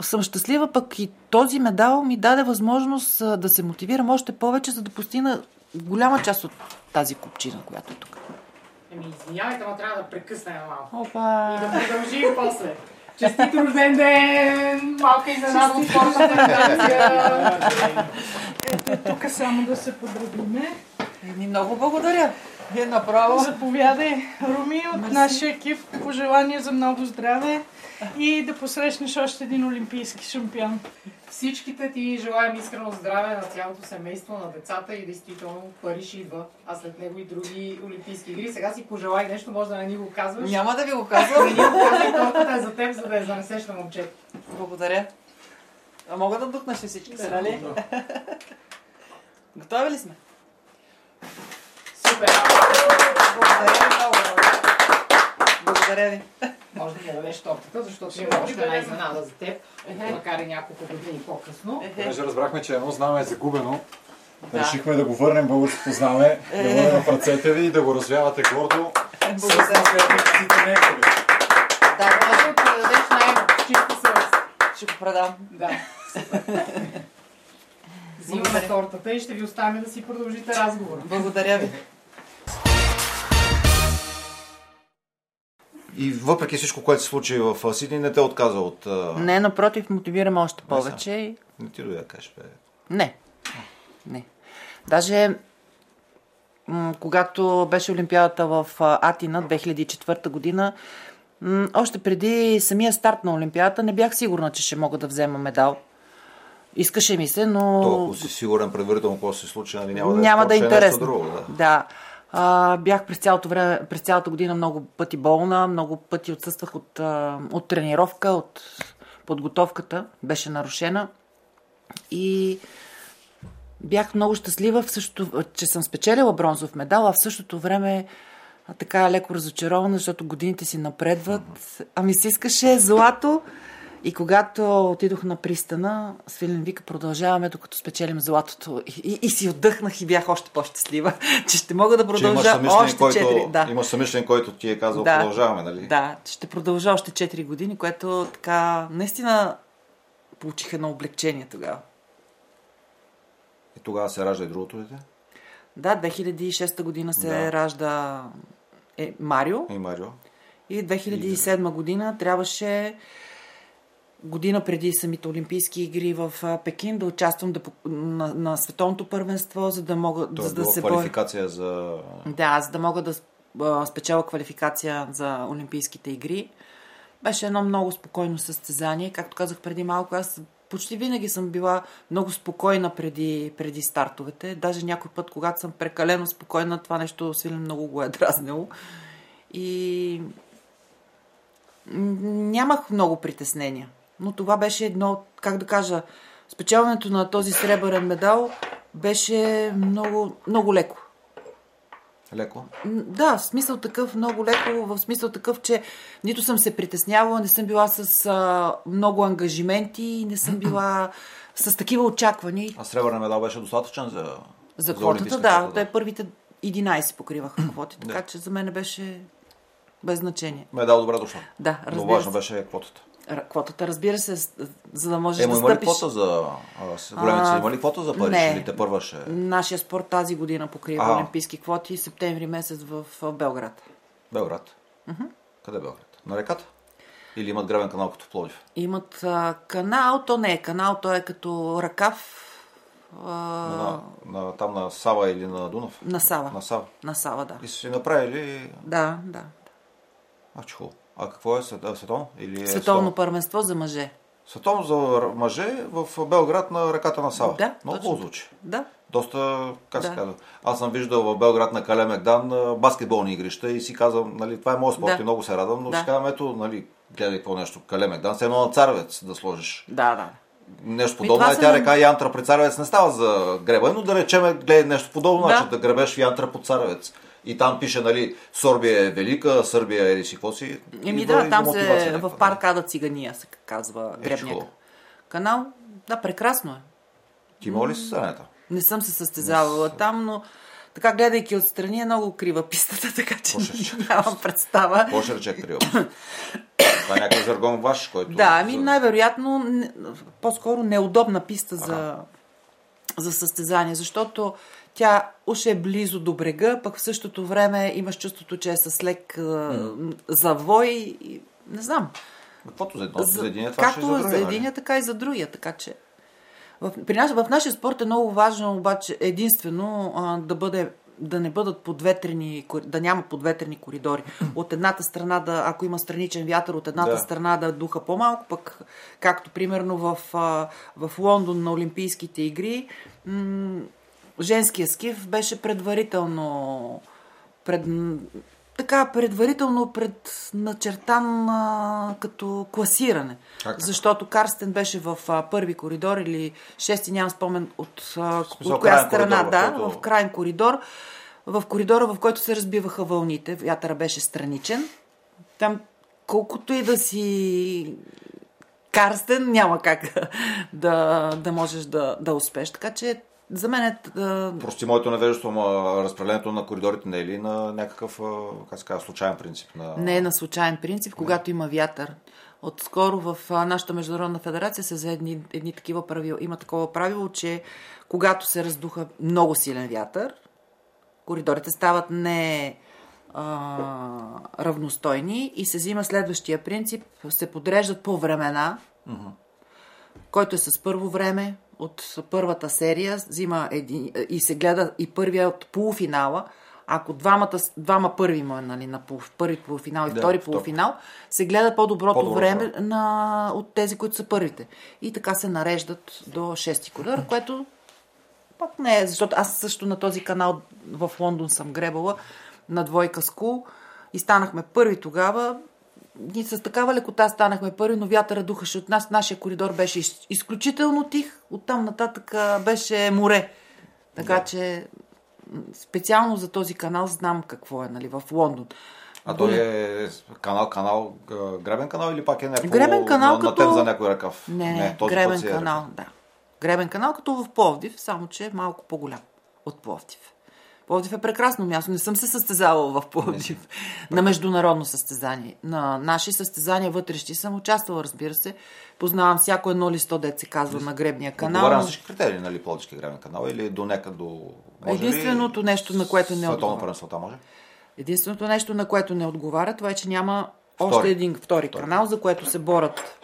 съм щастлива, пък и този медал ми даде възможност да се мотивирам още повече, за да постигна голяма част от тази купчина, която е тук. Еми, извинявайте, ама трябва да прекъснем малко. Опа! И да продължим после. Честит рожден ден! Малка изненада от спортната. Тук само да се поздравиме. Еми, много благодаря. Вие направо. Заповядай, Руми, от нашия екип. Пожелания за много здраве и да посрещнеш още един олимпийски шампион. Всичките ти желаем искрено здраве на цялото семейство, на децата и действително Париж идва, а след него и други олимпийски игри. Сега си пожелай нещо, може да не ни го казваш. Няма да ви го Не казвам. ни го казвай, тортата е за теб, за да я занесеш на момчето. Благодаря. А мога да духнеш ли всички са, нали? Готови ли сме? Супер! Благодаря ви много. Благодаря ви. Може да ми дадеш тортата, защото има още една изненада за теб, макар и няколко години по-късно. Понеже разбрахме, че едно знаме е загубено, Да. решихме да го върнем българското знаме, да го върнем в ръцете ви и да го развявате гордо Благодаря. Да, Може да предадеш най чиста съвест. ще го предам. Да. Взимаме тортата и ще ви оставим да си продължите разговора. Благодаря ви. И въпреки всичко, което се случи в Сидни, не те отказа от... Не, напротив, мотивираме още повече. Не ти дойде да кажеш, бе. Не. Не. Даже м- когато беше Олимпиадата в Атина 2004 година, м- още преди самия старт на Олимпиадата не бях сигурна, че ще мога да взема медал. Искаше ми се, но... То, ако си сигурен предварително какво се случи, нали, няма да няма да е нещо интересно. друго, да. да. А, бях през цялото време, през цялата година много пъти болна, много пъти отсъствах от, от тренировка, от подготовката, беше нарушена. И бях много щастлива, в същото, че съм спечелила бронзов медал, а в същото време така леко разочарована, защото годините си напредват. А ми се искаше злато. И когато отидох на пристана, Свилен вика, продължаваме, докато спечелим златото. И, и, и си отдъхнах и бях още по-щастлива, че ще мога да продължа още който, 4. Да. имаш съмишленик, който ти е казал, Да. продължаваме, нали? Да, ще продължа още 4 години, което така наистина получих едно облегчение тогава. И тогава се ражда и другото дете. Да, 2006 година се Да. ражда е, Марио И Марио. и 2007 година трябваше година преди самите Олимпийски игри в Пекин да участвам да, на, на световното първенство, за да мога То за да се квалификация за... Да, за да мога да а, спечеля квалификация за Олимпийските игри. Беше едно много спокойно състезание. Както казах преди малко, аз почти винаги съм била много спокойна преди, преди стартовете. Даже някой път, когато съм прекалено спокойна, това нещо силно много го е дразнило. И нямах много притеснения. Но това беше едно, как да кажа, спечелването на този сребърен медал беше много, много леко. Леко. Да, в смисъл такъв, много леко, в смисъл такъв, че нито съм се притеснявала, не съм била с а, много ангажименти, не съм била с такива очаквания. А сребърен медал беше достатъчен за... За квотата, да, квота, те първите 11 покриваха квоти, така Да. че за мен беше без значение. Медал добре дошъл. Да, Но разбира важно се. беше квотата. Квотата, разбира се, за да можеш Е, да има ли стъпиш. квота за... А, с големите има ли квота за Париж? не. Или те първа ще... Нашия спорт тази година покрива А. олимпийски квоти септември месец в в Белград. Белград. Къде е Белград? На реката? Или имат гребен канал като в Пловдив? Имат а, канал, то не е канал, то е като ръкав а, На, на, там на Сава или на Дунав? на Сава. На Сава. На Сава, да. И са си направили... Да, да. А, че хубаво. А какво е световно? Или е Световно първенство за мъже. Световно за мъже в Белград на реката на Сава. Да, Много точно. звучи. Да. доста, как се Да. казва, аз съм виждал в Белград на Калемегдан а, баскетболни игрища и си казвам, нали, това е моят спорт Да. и много се радвам, но Да. си казвам, ето, нали, гледай какво нещо, Калемегдан, все едно на царевец да сложиш. Да, да. Нещо подобно. Е, тя на- река Янтра при царевец не става за греба, но да речем, гледай нещо подобно, Да. значи да гребеш в Янтра по царевец. И там пише, нали, Сорбия е велика, Сърбия е си какво си. Еми да, и там се в парк Ада Цигания се казва Е, гребния хубаво. канал. Да, прекрасно е. Ти моли ли си Санета? Не съм се състезавала там, но така гледайки отстрани е много крива пистата, така че нямам представа. Какво ще рече крил? Това е някакъв жаргон ваш, който... Да, ами най-вероятно не- по-скоро неудобна писта за, за състезание, защото тя уж е близо до брега, пък в същото време имаш чувството, че е с лек а, завой. Не знам. Каквото за едно, за, един, това както ще е за за другия, нали? единия, така и за другия. Така че в, при наш, в нашия спорт е много важно обаче единствено а, да бъде да не бъдат подветрени, да няма подветрени коридори. От едната страна, да, ако има страничен вятър, от едната Да. страна да духа по-малко, пък както примерно в, в Лондон на Олимпийските игри, женския скиф беше предварително пред, така предварително предначертан а, като класиране. Как? Защото Карстен беше в а, първи коридор или шести, нямам спомен от, а, от коя страна, коридор, в да, който- в крайен коридор, в коридора, в който се разбиваха вълните. Вятъра беше страничен. Там, колкото и да си Карстен, няма как да, да можеш да, да успеш. Така че за мен е... а, Прости моето невежество, разпределението на коридорите не е ли на някакъв, как се казва, случайен принцип? На... Не е на случайен принцип, когато има вятър. Отскоро в нашата международна федерация се взе едни, едни такива правила. Има такова правило, че когато се раздуха много силен вятър, коридорите стават не а, равностойни и се взима следващия принцип. Се подреждат по времена, който е с първо време от първата серия, взима един, и се гледа и първия от полуфинала. Ако двамата, двама първи има нали, на пол, първи полуфинал и Да, втори полуфинал, се гледа по-доброто По-добро време на, от тези, които са първите. И така се нареждат до шести коридор, което пак не е, защото аз също на този канал в Лондон съм гребала на двойка скул и станахме първи тогава. Ние с такава лекота станахме първи, но вятъра духаше от нас. Нашия коридор беше из- изключително тих. Оттам нататък беше море. Така че м, специално за този канал знам какво е нали, в Лондон. А той е канал, канал, гребен канал или пак е някакво Гребен канал на, като... натен за някой ръкав? Не, не, този гребен е канал, ръкав. да. Гребен канал като в Пловдив, само че е малко по-голям от Пловдив. Пловдив е прекрасно място. Не съм се състезавала в Пловдив на международно състезание. На наши състезания вътрещи съм участвала, разбира се. Познавам всяко едно листо, дет се казва на гребния канал. Отговаря на всички критерии, нали, Плодички гребен канал или до нека до... може ли Единственото нещо, на което не отговаря. може? Единственото нещо, на което не отговаря, това е, че няма Втори. още един втори канал, за което се борят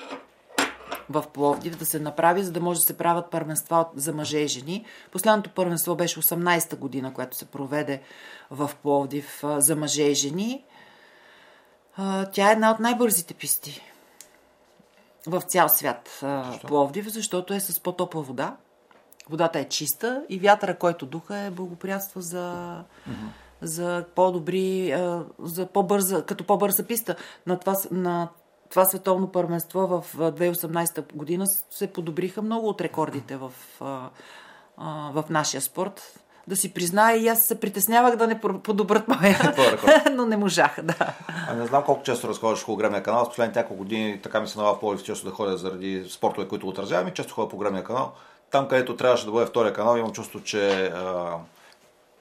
в Пловдив да се направи, за да може да се правят първенства за мъже и жени. Последното първенство беше 18-та година, което се проведе в Пловдив за мъже и жени. Тя е една от най-бързите писти в цял свят а, Пловдив, защото е с по-топла вода. Водата е чиста и вятъра, който духа е благоприятства за, за по-добри, за по-бърза, като по-бърза писта. На това, на това световно първенство в а, 2018 година се подобриха много от рекордите в, в нашия спорт. Да си призная, и аз се притеснявах да не подобрат моя, рекорд. но не можаха, да. А не знам колко често разходиш по гребния канал. С последните няколко години така ми се налага в Пловдив често да ходя заради спортове, които отразявам и често ходя по гребния канал. Там, където трябваше да бъде втория канал, имам чувство, че а,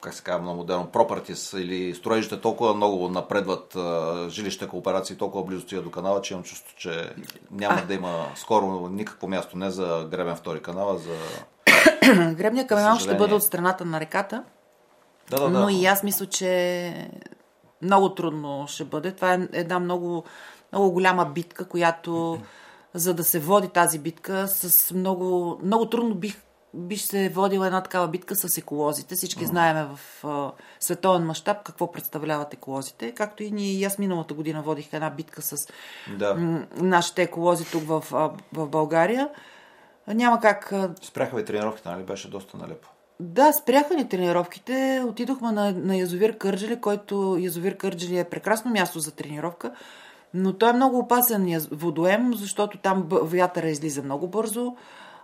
как се казва на модерно, пропартис или строежите толкова много напредват а, жилища, кооперации, толкова близо стига до канала, че имам чувство, че няма да има скоро никакво място не за гребен втори канал, а за... Гребния канал ще бъде от страната на реката. Да, да, да. Но и аз мисля, че много трудно ще бъде. Това е една много, много голяма битка, която за да се води тази битка с много, много трудно бих, бих се водила една такава битка с еколозите. Всички знаеме в а, световен мащаб какво представляват еколозите. Както и ние, и аз миналата година водих една битка с Да. м, нашите еколози тук в, а, в България. Няма как а, Спряха ви тренировките, нали? Беше доста налепо. Да, спряха ни тренировките. Отидохме на, на язовир Кърджали, който язовир Кърджали е прекрасно място за тренировка, но той е много опасен водоем, защото там вятъра излиза много бързо,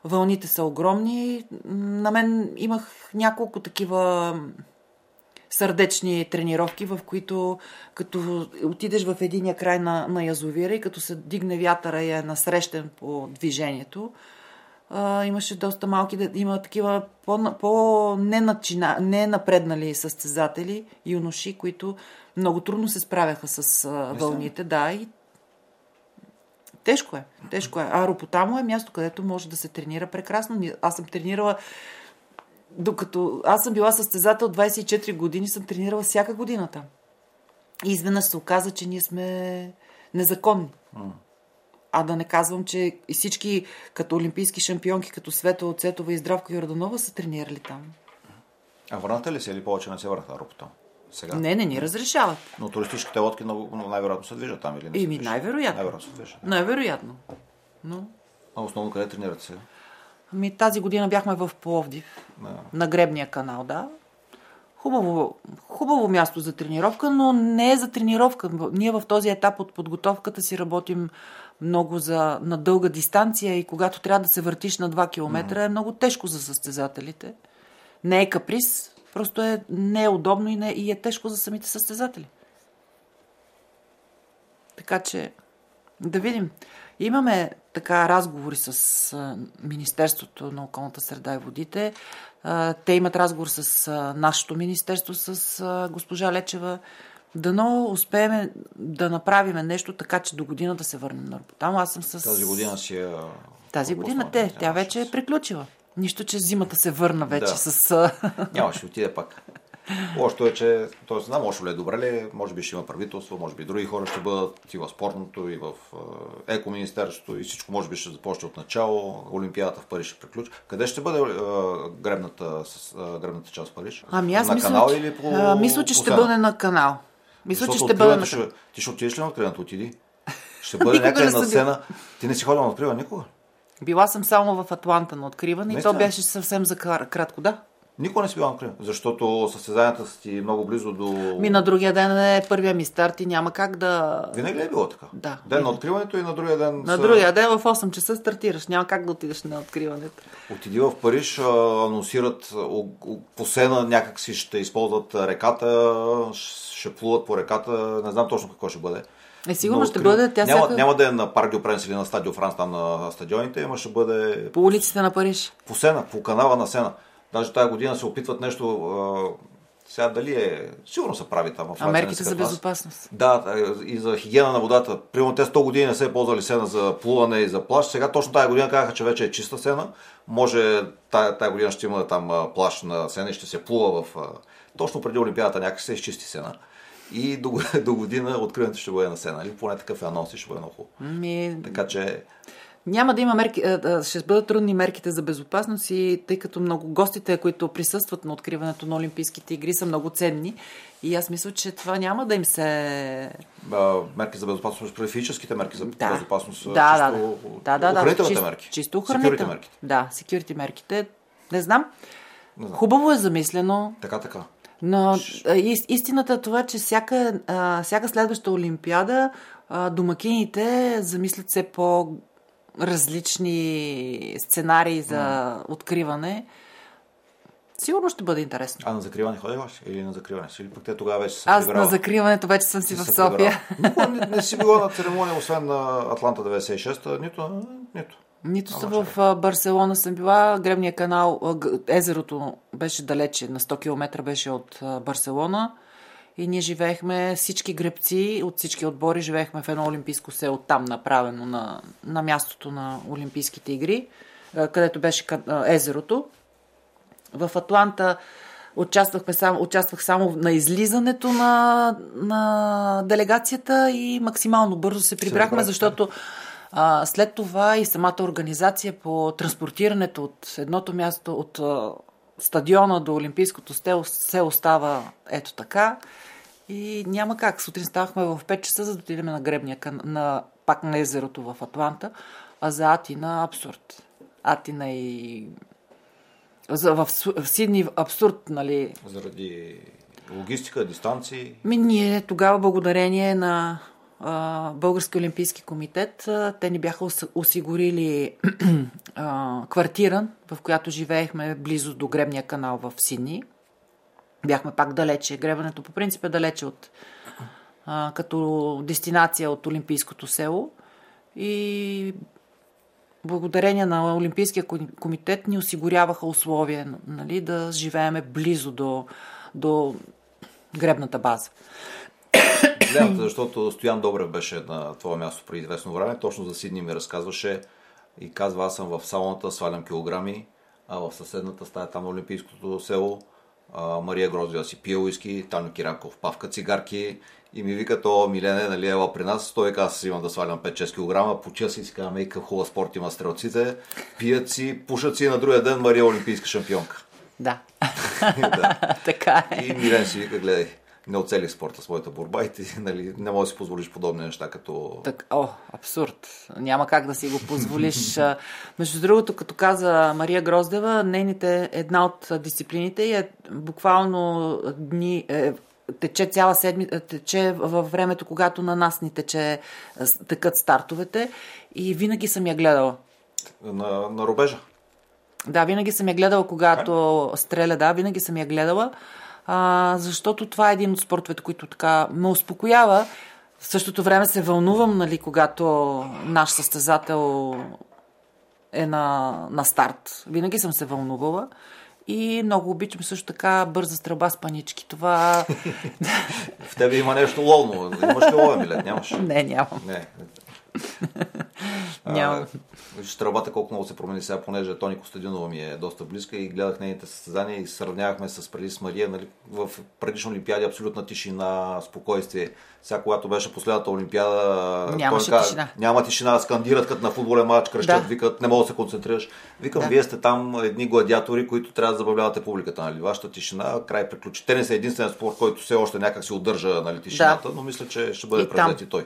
вълните са огромни. На мен имах няколко такива сърдечни тренировки, в които като отидеш в единия край на, на язовира и като се дигне вятъра и е насрещен по движението, а, имаше доста малки, има такива по, по състезатели, юноши, които много трудно се справяха с а, вълните. Да, и тежко е. Тежко е. А Ропотамо е място, където може да се тренира прекрасно. Аз съм тренирала докато аз съм била състезател 24 години, съм тренирала всяка година там. И изведнъж се оказа, че ние сме незаконни. А да не казвам, че и всички като олимпийски шампионки, като Света Оцетова и Здравко Йорданова са тренирали там. А върнате ли се или повече не се върнат на Ропотам? Сега. Не, не ни разрешават. Но туристическите лодки много, най-вероятно се движат там или не се Еми, най-вероятно. Най-вероятно се движат. Най-вероятно. Но... А основно къде тренирате сега? Ами тази година бяхме в Пловдив, Да. на Гребния канал, да. Хубаво, хубаво място за тренировка, но не е за тренировка. Ние в този етап от подготовката си работим много за, на дълга дистанция и когато трябва да се въртиш на 2 км е много тежко за състезателите. Не е каприз, просто е не е удобно и, не, и е тежко за самите състезатели. Така че да видим. Имаме така разговори с Министерството на околната среда и водите. Те имат разговор с нашето министерство, с госпожа Лечева. Дано успеем да направим нещо така, че до година да се върнем на Там аз съм с... Тази година си е... Тази година те. Тя вече е приключила. Нищо, че зимата се върна вече Да. с... а, Нямаше да отиде пак. Лошото е, че, т.е. знам лошо ли е, добре ли е, може би ще има правителство, може би други хора ще бъдат и в спортното, и в екоминистерството, и всичко може би ще започне от начало, Олимпиадата в Париж ще приключи. Къде ще бъде е, гребната, с, е, гребната част в Париж? Ами аз на мисля, канал че- или по а, мисля, че по ще бъде на канал. Мисля, че ще бъде на. Ще... Ти ще отидеш ли на откриването? Отиди. Ще бъде някъде на сцена. Ти не си ходила на откриване никога? Била съм само в Атланта на откриване и то беше съвсем за кратко, да. Никога не си била на защото състезанията са ти много близо до... Ми на другия ден е първия ми старт и няма как да... Винаги е било така? Да. Ден на откриването и на другия ден... На са- другия ден в 8 часа стартираш. Няма как да отидеш на откриването. Отиди в Париж, анонсират о- о- по сена някак си ще използват реката, ще плуват по реката, не знам точно какво ще бъде. Е, сигурно Но ще откри- бъде. Тя няма, всяка... няма да е на Парк Дю Пренс или на Стадио Франс, там на стадионите, ама ще бъде По улиците на Париж. по сена, по канала на сена. Даже тази година се опитват нещо, сега дали е, сигурно се прави там. в А мерките за безопасност. Да, и за хигиена на водата. Примерно те 100 години не са е ползвали сена за плуване и за плаж. Сега точно тази година казаха, че вече е чиста сена. Може тая, тая година ще има там а, плаж на сена и ще се плува в... Точно преди Олимпиадата някак се изчисти сена. И до, до година откриването ще бъде на сена. Или поне такъв е анонс и ще бъде много хубаво. Ми, Така че няма да има мерки, а, ще бъдат трудни мерките за безопасност и тъй като много гостите, които присъстват на откриването на Олимпийските игри са много ценни и аз мисля, че това няма да им се... а, мерки за безопасност, преди физическите мерки за Да. безопасност, да, да, да. чисто да, да, да. охранителните Чисто- мерки. Чисто Security охранителни. мерките. Да, security мерките. Не знам. Не знам. Хубаво е замислено, Така, така. Но ис- истината е това, че всяка, а, всяка следваща Олимпиада а, домакините замислят все по различни сценарии за откриване. Сигурно ще бъде интересно. А на закриване ходиш или на закриване? Или пък те тогава вече са Аз на закриването вече съм си в София. Никога не, не си била на церемония, освен на Атланта 96-та, нито, нито. Нито А, съм може в а, Барселона съм била. Гребния канал, а, езерото беше далече, на 100 км беше от а, Барселона. И ние живеехме, всички гребци от всички отбори живеехме в едно олимпийско село, там направено на, на мястото на Олимпийските игри, където беше езерото. В Атланта участвахме само, участвах само на излизането на, на делегацията и максимално бързо се прибрахме, защото а, след това и самата организация по транспортирането от едното място, от а, стадиона до Олимпийското стел, се остава ето така. И няма как. Сутрин ставахме в 5 часа, за да отидем на гребния, на, пак на езерото в Атланта, а за Атина абсурд. Атина и За, в, в Сидни абсурд, нали? Заради логистика, дистанции. Ми, ние тогава, благодарение на Български олимпийски комитет, те ни бяха ос- осигурили квартира, в която живеехме близо до Гребния канал в Сидни. Бяхме пак далече. Гребането по принцип е далече от като дестинация от Олимпийското село. И благодарение на Олимпийския ко- комитет ни осигуряваха условия нали, да живееме близо до, до гребната база. Гледам, защото Стоян Добрев беше на това място преди известно време. Точно за Сидни ми разказваше и казва, аз съм в сауната, свалям килограми, а в съседната стая там на Олимпийското село а, Мария Гроздия си пие уиски, Таню Кираков павка цигарки и ми вика, то Милене, нали, ела при нас, той каза, аз имам да свалям 5-6 кг, почия си и си казва, мей, какъв хубав спорт има стрелците, пият си, пушат си на другия ден Мария олимпийска шампионка. Да. да. така е. И Милен си вика, гледай, не оцелих спорта своята борба и ти нали, не можеш да си позволиш подобни неща, като... Так, о, абсурд. Няма как да си го позволиш. А, Между другото, като каза Мария Гроздева, нейните една от дисциплините е буквално дни, е, тече цяла седмица, тече във времето, когато на нас ни тече, а, с- текат стартовете и винаги съм я гледала. На, на рубежа. Да, винаги съм я гледала, когато стреля, да, винаги съм я гледала, а, защото това е един от спортовете, които така ме успокоява. В същото време се вълнувам, нали, когато наш състезател е на, на старт. Винаги съм се вълнувала. И много обичам също така бърза стрелба с панички. Това... В тебе има нещо ловно. Имаш ли ловен билет? Нямаш. Не, нямам. Не. Виж, стрелбата колко много се промени сега, понеже Тони Костадинова ми е доста близка и гледах нейните състезания и сравнявахме с преди с Мария. Нали, в предишни олимпиади абсолютна тишина, спокойствие. Сега, когато беше последната олимпиада, Нямаше каза, тишина. Няма тишина, скандират като на футболен матч, кръщат, Да. викат, не мога да се концентрираш. Викам, Да. вие сте там едни гладиатори, които трябва да забавлявате публиката. Нали? Вашата тишина, край приключи. Те не са единствен спорт, който все още някак си удържа нали, тишината, но мисля, че ще бъде И превзет и той.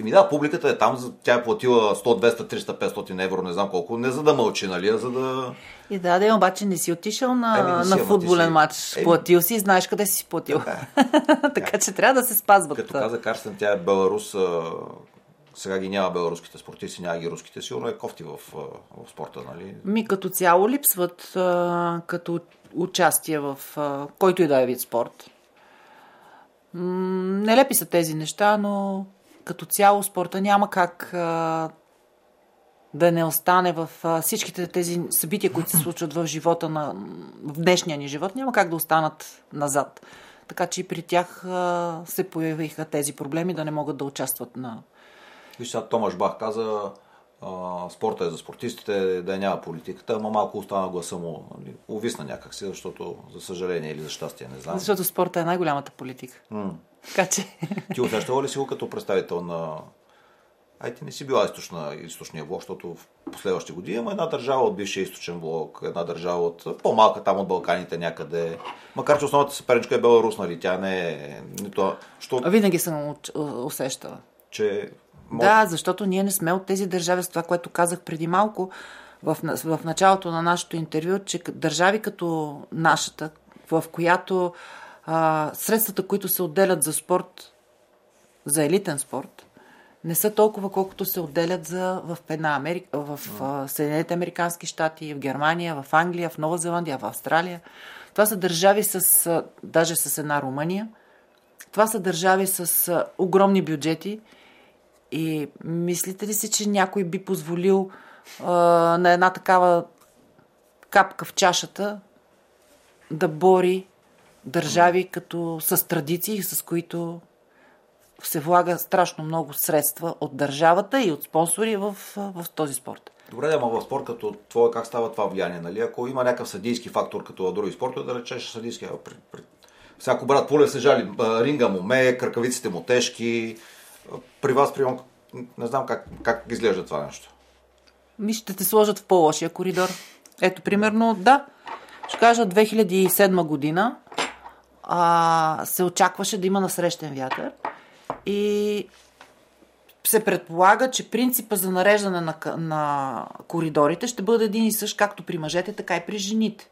И ми да, публиката е там, тя е платила 100, 200, 300, 500 евро, не знам колко, не за да мълчи, нали, а за да... И да, да, обаче не си отишъл на, Еми, си, на футболен си- матч. Еми. Платил си и знаеш къде си си платил. така че трябва да се спазват. Като каза Карстен, тя е беларус, сега ги няма беларуските спортисти, няма ги руските, сигурно е кофти в, в спорта, нали? Ми като цяло липсват а, като участие в а, който и да е вид спорт. М, нелепи са тези неща, но като цяло спорта няма как а, да не остане в а, всичките тези събития, които се случват в живота на в днешния ни живот, няма как да останат назад. Така че и при тях а, се появиха тези проблеми да не могат да участват на Виж сега Томаш Бах каза, а, спорта е за спортистите, да няма политиката, ама малко остана гласа му, нали, увисна някакси, защото за съжаление или за щастие, не знам. Защото спорта е най-голямата политика. М. Така че... Ти усещала ли си го като представител на... Ай, ти не си била източна, източния блок, защото в последващи години има една държава от бившия източен блок, една държава от по-малка там от Балканите някъде. Макар, че основната съперничка е Беларус, нали? Тя не е нито... Що, Винаги съм усещала. че... Да, защото ние не сме от тези държави, с това, което казах преди малко в, в началото на нашето интервю, че държави като нашата, в която а, средствата, които се отделят за спорт, за елитен спорт, не са толкова, колкото се отделят за, в една Америка, в а, Съединените Американски щати, в Германия, в Англия, в Нова Зеландия, в Австралия. Това са държави с, а, даже с една Румъния. Това са държави с а, огромни бюджети. И мислите ли си, че някой би позволил а, на една такава капка в чашата да бори държави като с традиции, с които се влага страшно много средства от държавата и от спонсори в, в този спорт. Добре, да, в спорт като твое, как става това влияние, нали? Ако има някакъв съдийски фактор като в други спортове, да речеш съдийски. При, при... Всяко брат поле се жали, ринга му ме, кракавиците му тежки. При вас, при не знам как, как изглежда това нещо. Ми ще те сложат в по-лошия коридор. Ето, примерно, да. Ще кажа, 2007 година а, се очакваше да има насрещен вятър и се предполага, че принципа за нареждане на, на коридорите ще бъде един и същ както при мъжете, така и при жените.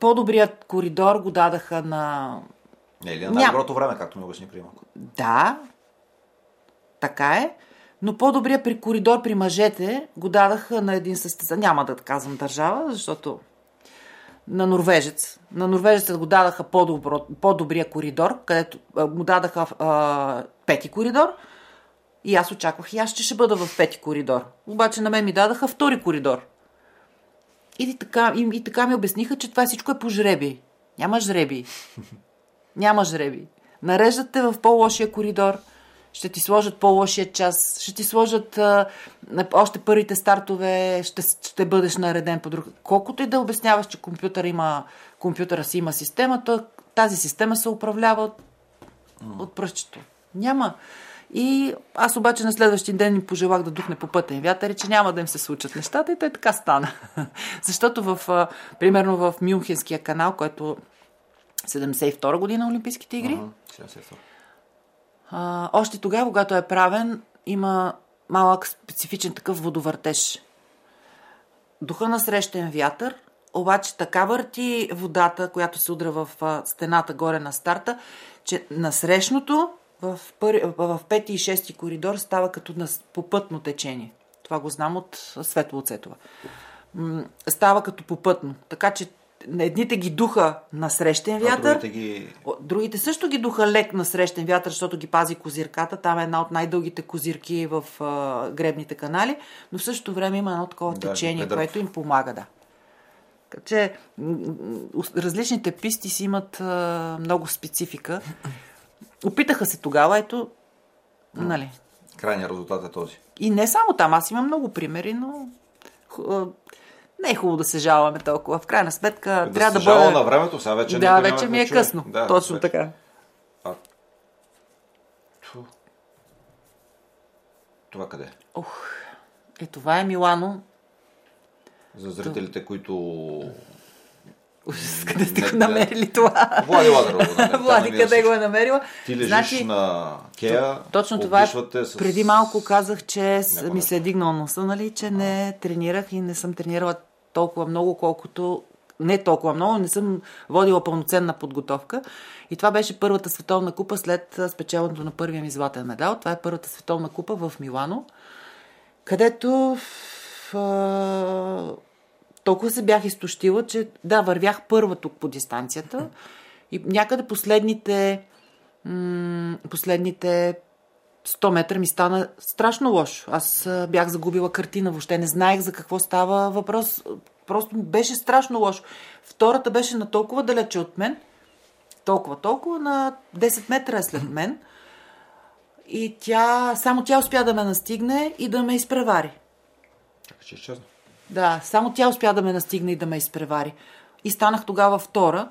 по-добрият коридор го дадаха на... Не, или на най-доброто време, както ми обясни преди малко. Да, така е, но по-добрия при коридор при мъжете го дадаха на един състезател. Няма да казвам държава, защото на норвежец. На норвежеца го дадаха по-добро, по-добрия коридор, където му дадаха а, пети коридор. И аз очаквах и аз, че ще бъда в пети коридор. Обаче на мен ми дадаха втори коридор. И така, и, и така ми обясниха, че това всичко е по жреби. Няма жреби. Няма жреби. Нареждат те в по-лошия коридор, ще ти сложат по-лошия час, ще ти сложат а, още първите стартове, ще, ще бъдеш нареден по друг. Колкото и да обясняваш, че компютър има, компютъра си има система, то тази система се управлява от, от пръстчето. Няма. И аз обаче на следващия ден им пожелах да духне по пътен вятър и че няма да им се случат нещата и те така стана. Защото в, примерно в Мюнхенския канал, който 72 година Олимпийските игри, Ага, сега се е това. А, още тогава, когато е правен, има малък специфичен такъв водовъртеж. Духа на срещен вятър, обаче така върти водата, която се удря в стената горе на старта, че насрещното в, пър... в пети и шести коридор става като на попътно течение. Това го знам от Светло Оцетова. Става като попътно. Така че на едните ги духа на срещен А вятър, другите ги... Другите също ги духа лек на срещен вятър, защото ги пази козирката. Там е една от най-дългите козирки в а, гребните канали, но в същото време има едно такова Да, течение, което им помага, да. Така че различните писти си имат а, много специфика. Опитаха се тогава, ето, нали. Крайният резултат е този. И не само там, аз имам много примери, но не е хубаво да се жалваме толкова. В крайна сметка Да трябва се да бъде... на времето, сега вече да, вече ми е чуе. късно. Да, Точно вече. така. А... Това къде? Ох, е това е Милано. За зрителите, които... Ужас, къде сте го намерили това? Влади Ладарова го намери. Влади, намира къде го е намерила? Ти лежиш Значи, на Кея, Точно това е. с... Преди малко казах, че с- ми се е дигнал носа, нали, че не тренирах и не съм тренирала толкова много, колкото не толкова много, не съм водила пълноценна подготовка. И това беше първата световна купа след а, спечелването на първия ми златен медал. Това е първата световна купа в Милано, където в, а, толкова се бях изтощила, че да, вървях първа тук по дистанцията и някъде последните м- последните 100 метра ми стана страшно лошо. Аз бях загубила картина, въобще не знаех за какво става въпрос. Просто беше страшно лошо. Втората беше на толкова далече от мен, толкова, толкова, на 10 метра е след мен. И тя, само тя успя да ме настигне и да ме изпревари. Че изчезна. Да, само тя успя да ме настигне и да ме изпревари. И станах тогава втора.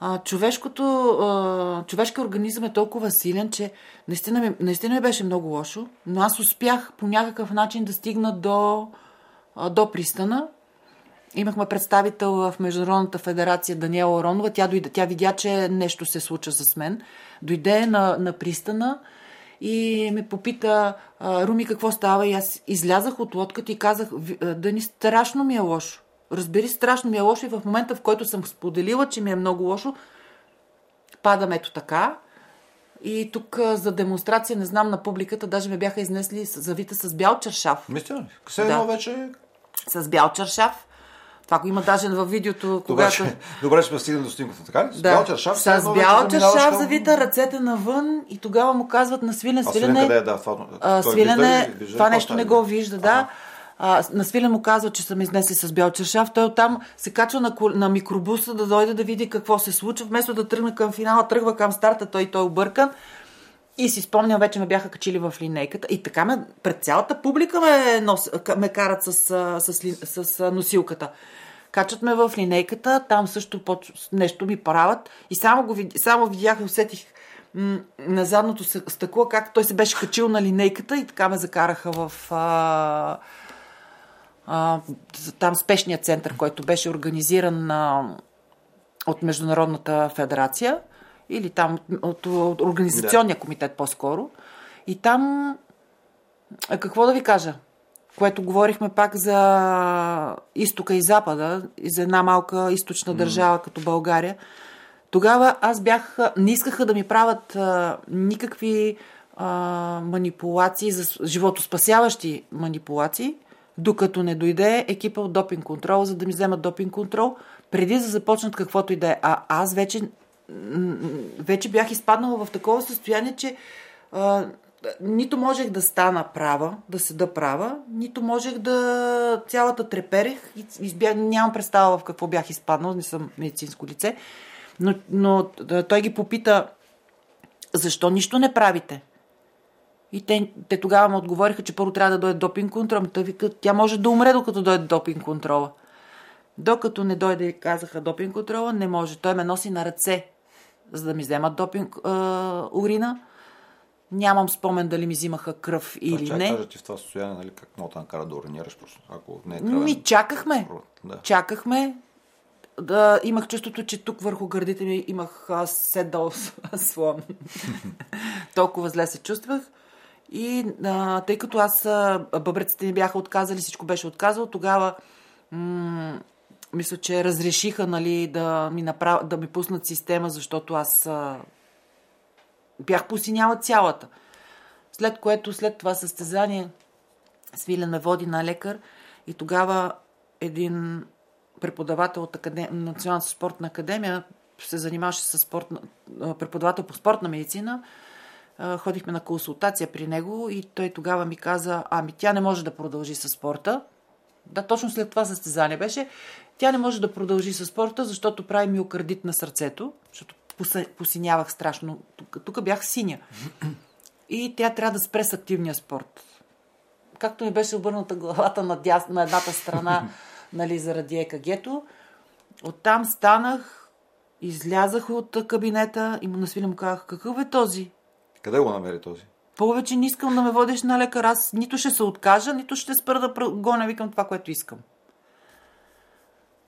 А, човешкото, а, човешкият организъм е толкова силен, че наистина ми, наистина ми беше много лошо, но аз успях по някакъв начин да стигна до, а, до пристана. Имахме представител в Международната федерация Даниела Оронова. Тя, дойде, тя видя, че нещо се случва с мен. Дойде на, на пристана и ме попита, Руми, какво става? И аз излязах от лодката и казах, «Ви- а, Дани, страшно ми е лошо. Разбери, страшно ми е лошо и в момента, в който съм споделила, че ми е много лошо, падам ето така. И тук за демонстрация, не знам на публиката, даже ме бяха изнесли завита с бял чершав. Мисля? Все Да. едно вече... С бял чершав. Това го има даже във видеото, Добре, когато... че, добре, че сме стигнали до снимката, така ли? С Да, бял чершав. все с бял чершав към- завита, ръцете навън и тогава му казват на свилен. А свилен къде е? Да, това, а, той свилен вижда това нещо не го вижда, да. А, на свилен му казва, че са ме изнесли с бял чершав. Той оттам се качва на, на микробуса да дойде да види какво се случва. Вместо да тръгне към финала, тръгва към старта, той той е объркан. И си спомням, вече ме бяха качили в линейката. И така ме, пред цялата публика ме, нос, ме карат с, с, с, а, носилката. Качат ме в линейката, там също поч... нещо ми правят. И само, го само видях и усетих м- на задното с- стъкло, как той се беше качил на линейката и така ме закараха в а... А, там спешния център, който беше организиран а, от Международната федерация или там от, от Организационния комитет по-скоро. И там, какво да ви кажа, което говорихме пак за изтока и запада, и за една малка източна държава като България. Тогава аз бях, не искаха да ми правят а, никакви а, манипулации, за животоспасяващи манипулации, докато не дойде екипа от допинг контрол, за да ми вземат допинг контрол, преди да започнат каквото и да е. А аз вече, вече бях изпаднала в такова състояние, че а, нито можех да стана права, да седа права, нито можех да цялата треперех и, и бях, нямам представа в какво бях изпаднал, не съм медицинско лице, но, но той ги попита защо нищо не правите? И те, те тогава му отговориха, че първо трябва да дойде допинг контрол. Той вика, тя може да умре, докато дойде допинг контрола. Докато не дойде казаха допинг контрола, не може. Той ме носи на ръце, за да ми вземат допинг а, урина. Нямам спомен дали ми взимаха кръв или Чак не. кажа ти в това състояние, нали, как мога да накара да уринираш просто, ако не е кръвен. Ми чакахме. Да. Чакахме. Да, имах чувството, че тук върху гърдите ми имах а, седал слон. Толкова зле се чувствах. И а, тъй като аз а, бъбреците ми бяха отказали, всичко беше отказало, тогава м- мисля, че разрешиха нали, да, ми направ... да ми пуснат система, защото аз а, бях посиняла цялата. След което, след това състезание, Свилен ме води на лекар и тогава един преподавател от академ... Националната спортна академия се занимаваше с спортна... преподавател по спортна медицина. Ходихме на консултация при него и той тогава ми каза, ами тя не може да продължи с спорта. Да, точно след това състезание беше. Тя не може да продължи с спорта, защото прави миокардит на сърцето, защото посинявах страшно. Тук, тук бях синя. И тя трябва да спре с активния спорт както ми беше обърната главата на, дяс, на едната страна, нали, заради ЕКГ-то, оттам станах, излязах от кабинета и му на свиля му казах, какъв е този? Къде го намери този? Повече не искам да ме водиш на лекар. Аз нито ще се откажа, нито ще спра да гоня, викам това, което искам.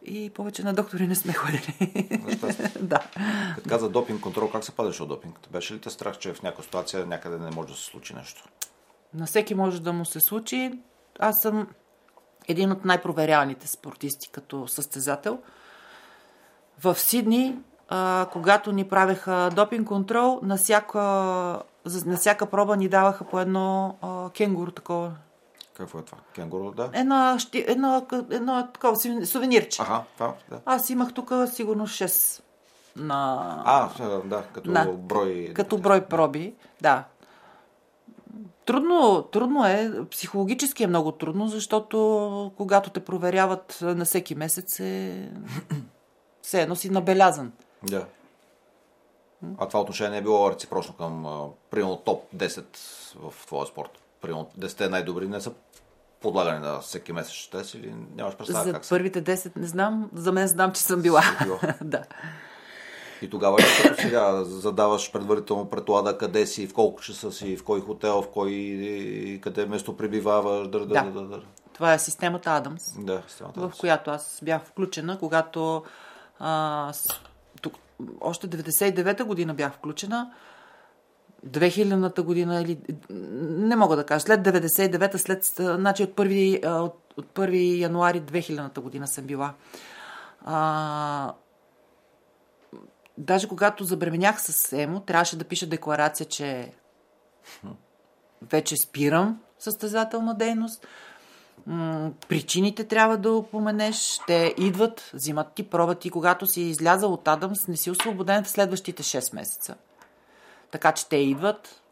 И повече на доктори не сме ходили. Да. Като каза допинг контрол, как се падаш от допинг? Беше ли те страх, че в някаква ситуация някъде не може да се случи нещо? На всеки може да му се случи. Аз съм един от най-проверяваните спортисти като състезател. В Сидни, а, когато ни правеха допинг контрол, на всяка, на всяка проба ни даваха по едно а, кенгуру такова. Какво е това? Кенгуру, да? Едно, щи, едно, едно такова сувен- сувенирче. Аха, това, да. Аз имах тук сигурно 6 на... А, да, като На- брой... Като брой проби, да. Трудно, трудно е, психологически е много трудно, защото когато те проверяват на всеки месец е все едно си набелязан. Да. А това отношение е било реципрочно към, примерно, топ 10 в твоя спорт? Примерно, 10 най-добри не са подлагани на всеки месец тест или нямаш представа За как са? първите 10 не знам, за мен знам, че съм била. Да. И тогава ли като сега задаваш предварително предполага къде си, в колко часа си, в кой хотел, в кой, къде место пребиваваш, дър, дър, Да. дър, дър. Това е системата Адамс. Да, системата. в която аз бях включена, когато а, тук, още 99-та година бях включена, 2000-та година или не мога да кажа, след 99-та, след, значи от 1, а, от, от 1 януари 2000-та година съм била. А, даже когато забременях с Емо, трябваше да пиша декларация, че вече спирам състезателна дейност. Причините трябва да упоменеш. Те идват, взимат ти проба ти. Когато си излязал от Адамс, не си освободен в следващите 6 месеца. Така че те идват,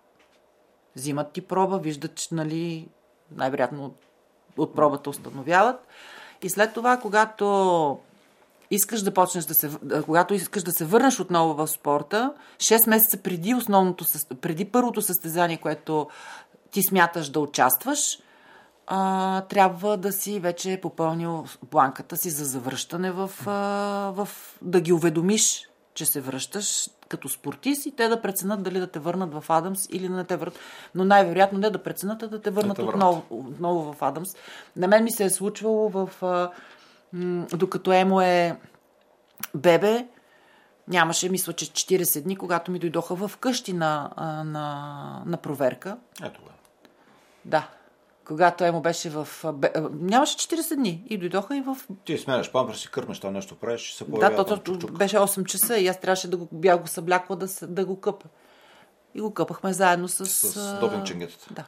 взимат ти проба, виждат, че нали, най-вероятно от, от пробата установяват. И след това, когато искаш да почнеш да се, когато искаш да се върнеш отново в спорта, 6 месеца преди основното, преди първото състезание, което ти смяташ да участваш, а, трябва да си вече попълнил бланката си за завръщане в, а, в да ги уведомиш, че се връщаш като спортист и те да преценят дали да те върнат в Адамс или да не те върнат. Но най-вероятно не да преценят, а да те върнат те върнат. отново, отново в Адамс. На мен ми се е случвало в... А, м, докато Емо е бебе, нямаше, мисля, че 40 дни, когато ми дойдоха в къщи на, на, на проверка. Ето го. Да. Когато Емо беше в... Нямаше 40 дни. И дойдоха и в... Ти сменяш памперс си кърмеш, там нещо правиш, се Да, появява. то, там то, чук-чук. беше 8 часа и аз трябваше да го бях го съблякла да, се- да го къпа. И го къпахме заедно с... С а, допинг ченгетата. Да.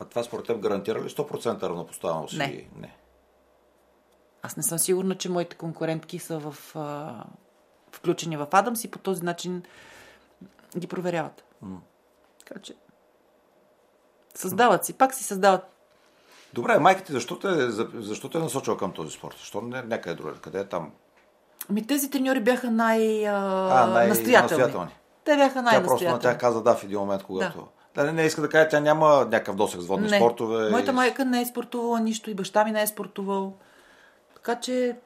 А това според теб гарантира ли 100% равнопоставеност? Не. и- не. Аз не съм сигурна, че моите конкурентки са в, а, включени в Адамс и по този начин ги проверяват. Така че създават си, пак си създават. Добре, майка ти защо те, за- защо те е насочила към този спорт? Защо не някъде другаде? Къде е там? Ами тези треньори бяха най, а, А, най- настоятелни. настоятелни. Те бяха Тя просто на най-настоятелни. тях каза да в един момент, когато... Да. не, не иска да каже, тя няма някакъв досег с водни Не. спортове. Моята и- майка не е спортувала нищо и баща ми не е спортувал. Така че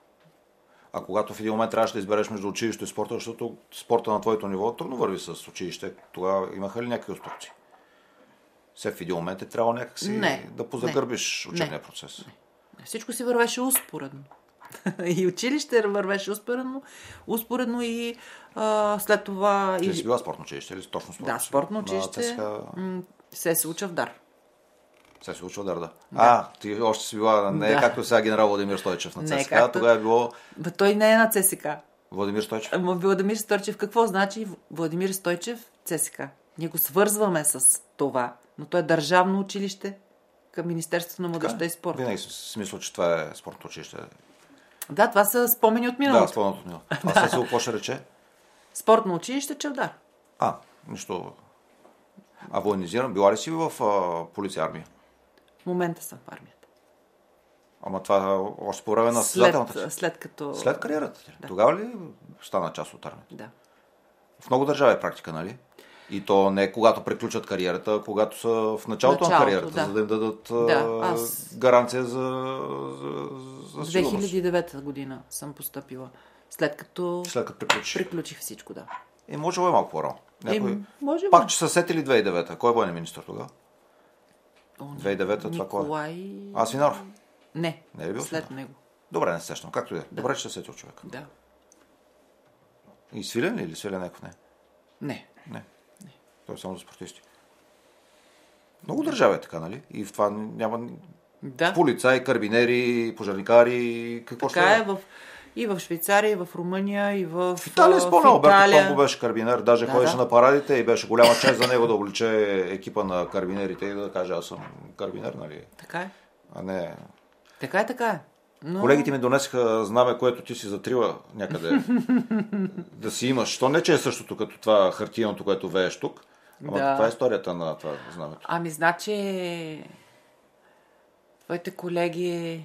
А когато в един момент трябваше да избереш между училище и спорта, защото спорта на твоето ниво трудно върви с училище, тогава имаха ли някакви инструкции? Все в един момент е трябвало някакси Не. да позагърбиш Не. учебния Не. процес. всичко си вървеше успоредно. и училище вървеше успоредно, успоредно и а, след това... Ти И... си била спортно училище или точно спортно? Да, спортно училище. ЦСК м, Се се уча в дар. Се се учил да. А, ти още си била, не е Да. както сега генерал Владимир Стойчев на Не е ЦСКА, както- тогава е било Бе, той не е на ЦСК. Владимир Стойчев. Владимир Стойчев, какво значи Владимир Стойчев ЦСК? Ние го свързваме с това, но то е държавно училище към Министерството на младежта и спорта. Винаги мислил, че това е спортно училище. Да, това са спомени от Да, миналото. спомнят ми. А се какво ще рече? Спортно училище Чавдар. А, нищо. А военизиран, била ли си в а, полиция армия? В момента съм в армията. Ама това още по време на състезателната След, след като... След кариерата ти. Тогава ли стана част от армията? Да. В много държави е практика, нали? И то не когато приключат кариерата, а когато са в началото, на Началото, кариерата, да. за да им дадат Да, аз- гаранция за, за, за сигурност. 2009 година съм поступила. След като След като приключиш. приключих всичко, да. Е, може е малко по-рано. Някой... Е, може би. Пак, че са сетили 2009. Кой е военен министр тогава? О, не. 2009 това кой е? Николай... А, Свинаров. Не, Не е бил след Свинаров? него. Добре, не се сещам. Както и да е. Добре, че се сетил човек. Да. И свилен ли или свилен някакъв? Не. Не. Не. Той е само за спортисти. Много държави е така, нали? И в това няма Да. полицаи, карбинери, пожарникари, какво Така ще е в, и в Швейцария, и в Румъния, и в, В Италия а, спомням, Италия. Помпо беше карбинер, даже Да, ходеше да. на парадите и беше голяма чест за него да обличе екипа на карбинерите и да каже аз съм карбинер, нали? Така е. А не... Така е, така е. Но... Колегите ми донесаха знаме, което ти си затрила някъде да си имаш. То не, че е същото като това хартияното, което вееш тук. Ама Да. това е историята на това знамето. Ами, значи, твоите колеги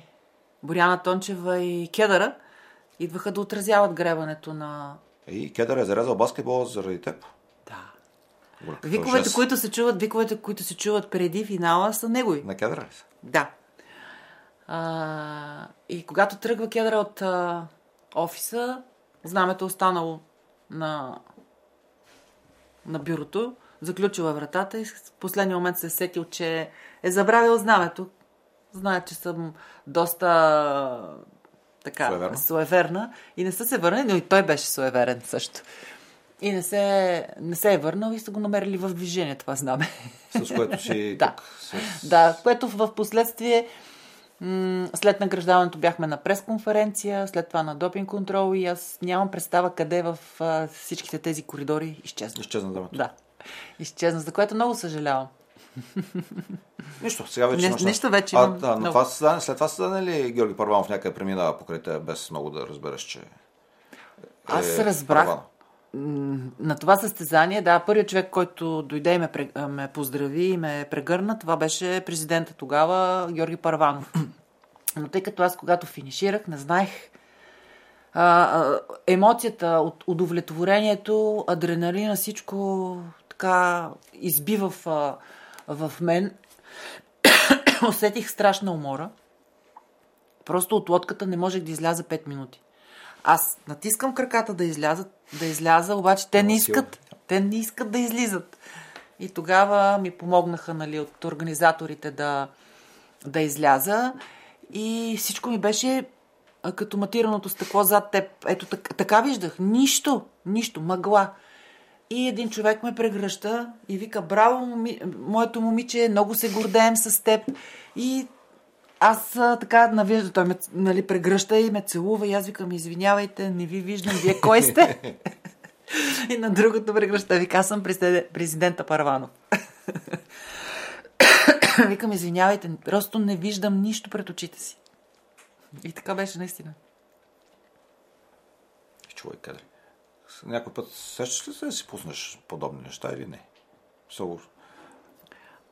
Боряна Тончева и Кедъра идваха да отразяват гребането на... И Кедър е зарезал баскетбол заради теб. Да. Добре, какво Виковете, жест? които се чуват, виковете, които се чуват преди финала, са негови. На Кедър ли са? Да. А, и когато тръгва кедра от а, офиса, знамето е останало на, на бюрото, заключила вратата и в последния момент се е сетил, че е забравил знамето. Знае, че съм доста така, Суеверна. суеверна и не са се върнали, но и той беше суеверен също. И не се, не се е върнал и са го намерили в движение това знаме. С което си Да. тук. С... Да, което в последствие м- след награждаването бяхме на пресконференция, след това на допинг контрол и аз нямам представа къде в а, всичките тези коридори изчезна. Изчезна знамето. Да, изчезна, за което много съжалявам. Нищо, сега вече Не- имаш нищо вече а, имам да, но това състезание, след това състезание ли Георги Първанов някъде премина покрай те, без много да разбереш, че Аз е разбрах. Първанов? На това състезание, да, първият човек, който дойде и ме, ме поздрави и ме прегърна, това беше президента тогава, Георги Парванов. Но тъй като аз, когато финиширах, не знаех а, а, емоцията от удовлетворението, адреналина, всичко така изби в, в мен. Усетих страшна умора. Просто от лодката не можех да изляза 5 минути. Аз натискам краката да излязат, да изляза, обаче те не искат. Те не искат да излизат. И тогава ми помогнаха нали, от организаторите да, да изляза. И всичко ми беше като матираното стъкло зад теб. Ето так, така виждах. Нищо, нищо, мъгла. И един човек ме прегръща и вика, браво, моми... моето момиче, много се гордеем с теб. И аз така навижда, той ме нали, прегръща и ме целува и аз викам, извинявайте, не ви виждам, вие кой сте? и на другото прегръща, вика, аз съм президент- президента Парванов. викам, извинявайте, просто не виждам нищо пред очите си. И така беше наистина. Човек къде? Някой път сещаш ли се да си пуснеш подобни неща или не? Много.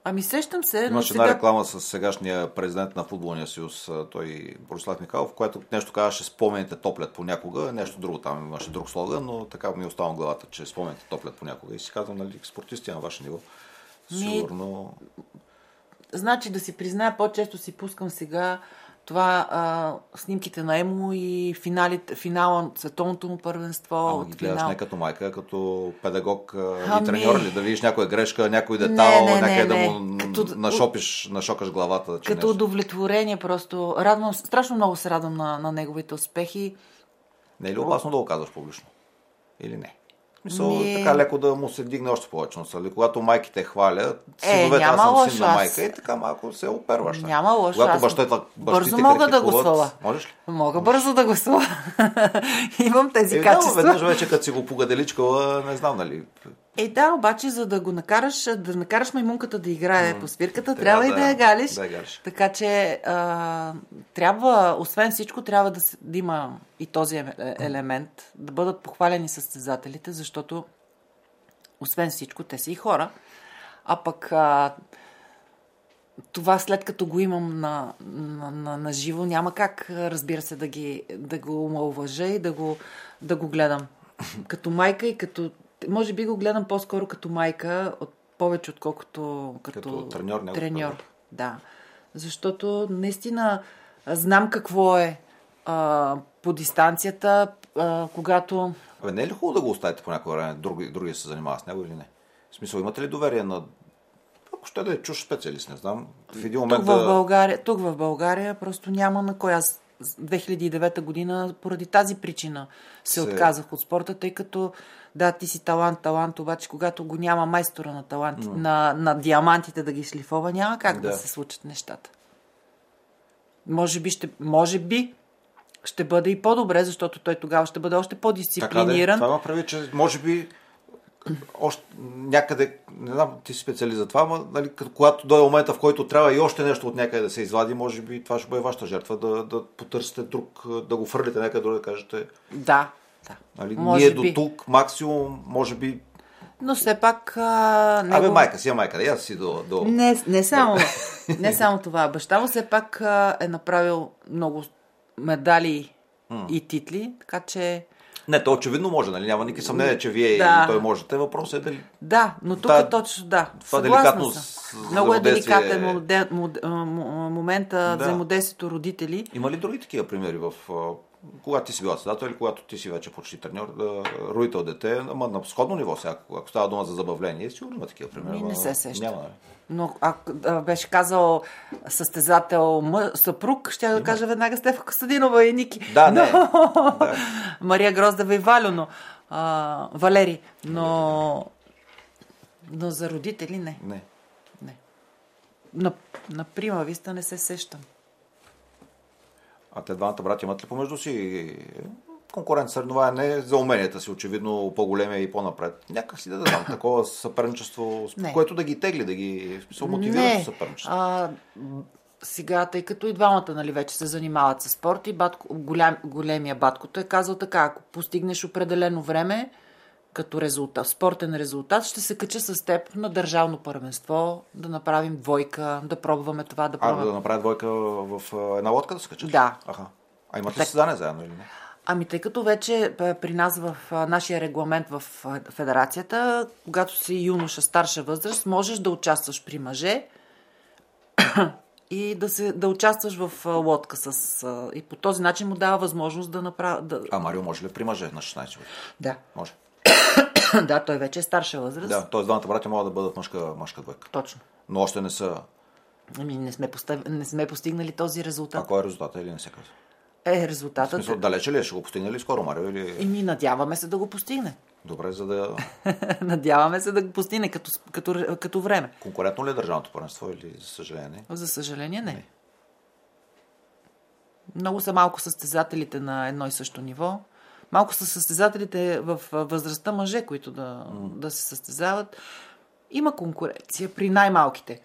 Ами сещам се, Имаше една сега... реклама с сегашния президент на футболния съюз, той Борислав Михайлов, което нещо казваше спомените топлят понякога, нещо друго там имаше друг слоган, но така ми остава в главата, че спомените топлят понякога. И си казвам, нали, спортисти на ваше ниво. Ми- Сигурно. Значи да си призная, по-често си пускам сега това а, снимките на Емо и финалите, финала на световното му първенство. Ама от ги гледаш финал. не като майка, като педагог а, Ами- и треньор ли? Да видиш някоя грешка, някой детал, Не, не, някъде не, да му. Като- нашопиш, нашокаш главата. Че Като нещо. удовлетворение просто. Радвам, страшно много се радвам на, на неговите успехи. Не е ли опасно да го казваш публично? Или не? Мисъл, Ми- така леко да му се дигне още повече. Но нали, когато майките хвалят, Е, синовете, аз съм лошо, син на майка аз- и така малко се оперваш. нали? Няма лошо, Когато аз бащата, бързо мога да го. Можеш ли? Мога бързо да го. Имам тези Е, да, качества. веднъж вече като си го погаделичкала, не знам нали. Е, да, обаче, за да го накараш, да накараш маймунката да играе по свирката, Трябва трябва, и да- да я галиш. да я галиш. Така че, а, трябва, освен всичко, трябва да, се, да има и този е- елемент, да бъдат похвалени състезателите, защото, освен всичко, те са и хора. А пък, а, това след като го имам на, на, на, на живо, няма как, разбира се, да, ги, да го омалважа и да го, да го гледам. Като майка и като... Може би го гледам по-скоро като майка, от, повече отколкото като, Като треньор, треньор. Да. Защото наистина знам какво е а, по дистанцията, а, когато... Абе, не е ли хубаво да го оставите по някое време, други, други се занимава с него или не? В смисъл, имате ли доверие на ако ще да е чуж специалист, не знам. В един момент Тук в, да... България, тук в България просто няма на кой. Аз 2009 година поради тази причина се, Се- отказах от спорта, тъй като да, ти си талант, талант, обаче когато го няма майстора на таланти, на, на диамантите да ги шлифова, няма как да. Да. се случат нещата. Може би, ще, може би ще бъде и по-добре, защото той тогава ще бъде още Така да, е. по-дисциплиниран. това прави, че може би още някъде, не знам, ти си специалист за това, но нали, когато дойде момента, в който трябва и още нещо от някъде да се извади, може би това ще бъде вашата жертва, да, да потърсите друг, да го фърлите някъде друга, да кажете, Да, да. нали, Може ние би. до тук максимум, може би, Но все пак... А, абе него- майка си, е майка, да, аз си до... до... Не, не, само, не само това. Баща му все пак а, е направил много медали и титли, така че Не, то очевидно може, нали, няма никакви съмнение, че вие Да. и той можете. Въпросът е дали да, но тук е точно да. това деликатно с- Много е деликатен е- момента Да. взаимодействието родители. Има ли други такива примери в когато ти си била създател или когато ти си вече почти треньор, да, родител дете, ама на сходно ниво сега, ако става дума за забавление, сигурно има такива примери. Не се сещам. Няма, нали? Но ако беше казал състезател мъ, съпруг, ще да кажа веднага Стефа Костадинова и Ники. Да, не. Но- Да. Мария Гроздева и Валю, но а, Валери, но но за родители не. Не. не. На, на прима виста не се сещам. А те двамата брати имат ли помежду си конкурент съревнование за уменията си, очевидно по-големия и по-напред. Някак си да дадам такова съперничество, Не. което да ги тегли, да ги смисъл, мотивира за съперничество. А, сега, тъй като и двамата нали, вече се занимават с спорт и батко, голям, големия баткото е казал така, ако постигнеш определено време, като резултат, спортен резултат, ще се кача с теб на държавно първенство, да направим двойка, да пробваме това, да А, пробваме. да направят двойка в а, една лодка да се качат? Да. Аха. А имат ли състезание заедно или не? Ами тъй като вече а, при нас в а, нашия регламент в а, федерацията, когато си юноша старша възраст, можеш да участваш при мъже и да, се, да участваш в а, лодка с... А, и по този начин му дава възможност да направи... Да, А Марио може ли при мъже на 16 години? да. Може. да, той вече е старша възраст. Да, т.е. двамата братя могат да бъдат мъжка, мъжка двойка. Точно. Но още не са. Ами не сме, постав... не сме постигнали този А резултат. кой е резултата или не се казва? Е, В резултатът... смисъл, далече ли е? Ще го постигне ли скоро Марио? Или... И ми надяваме се да го постигне. Добре, за да... Надяваме се да го постигне като, като, като време. Конкурентно ли е държавното първенство или за съжаление? За съжаление не. Много са малко състезателите на едно и също ниво. Малко са състезателите в възрастта мъже, които да, да се състезават. Има конкуренция при най-малките,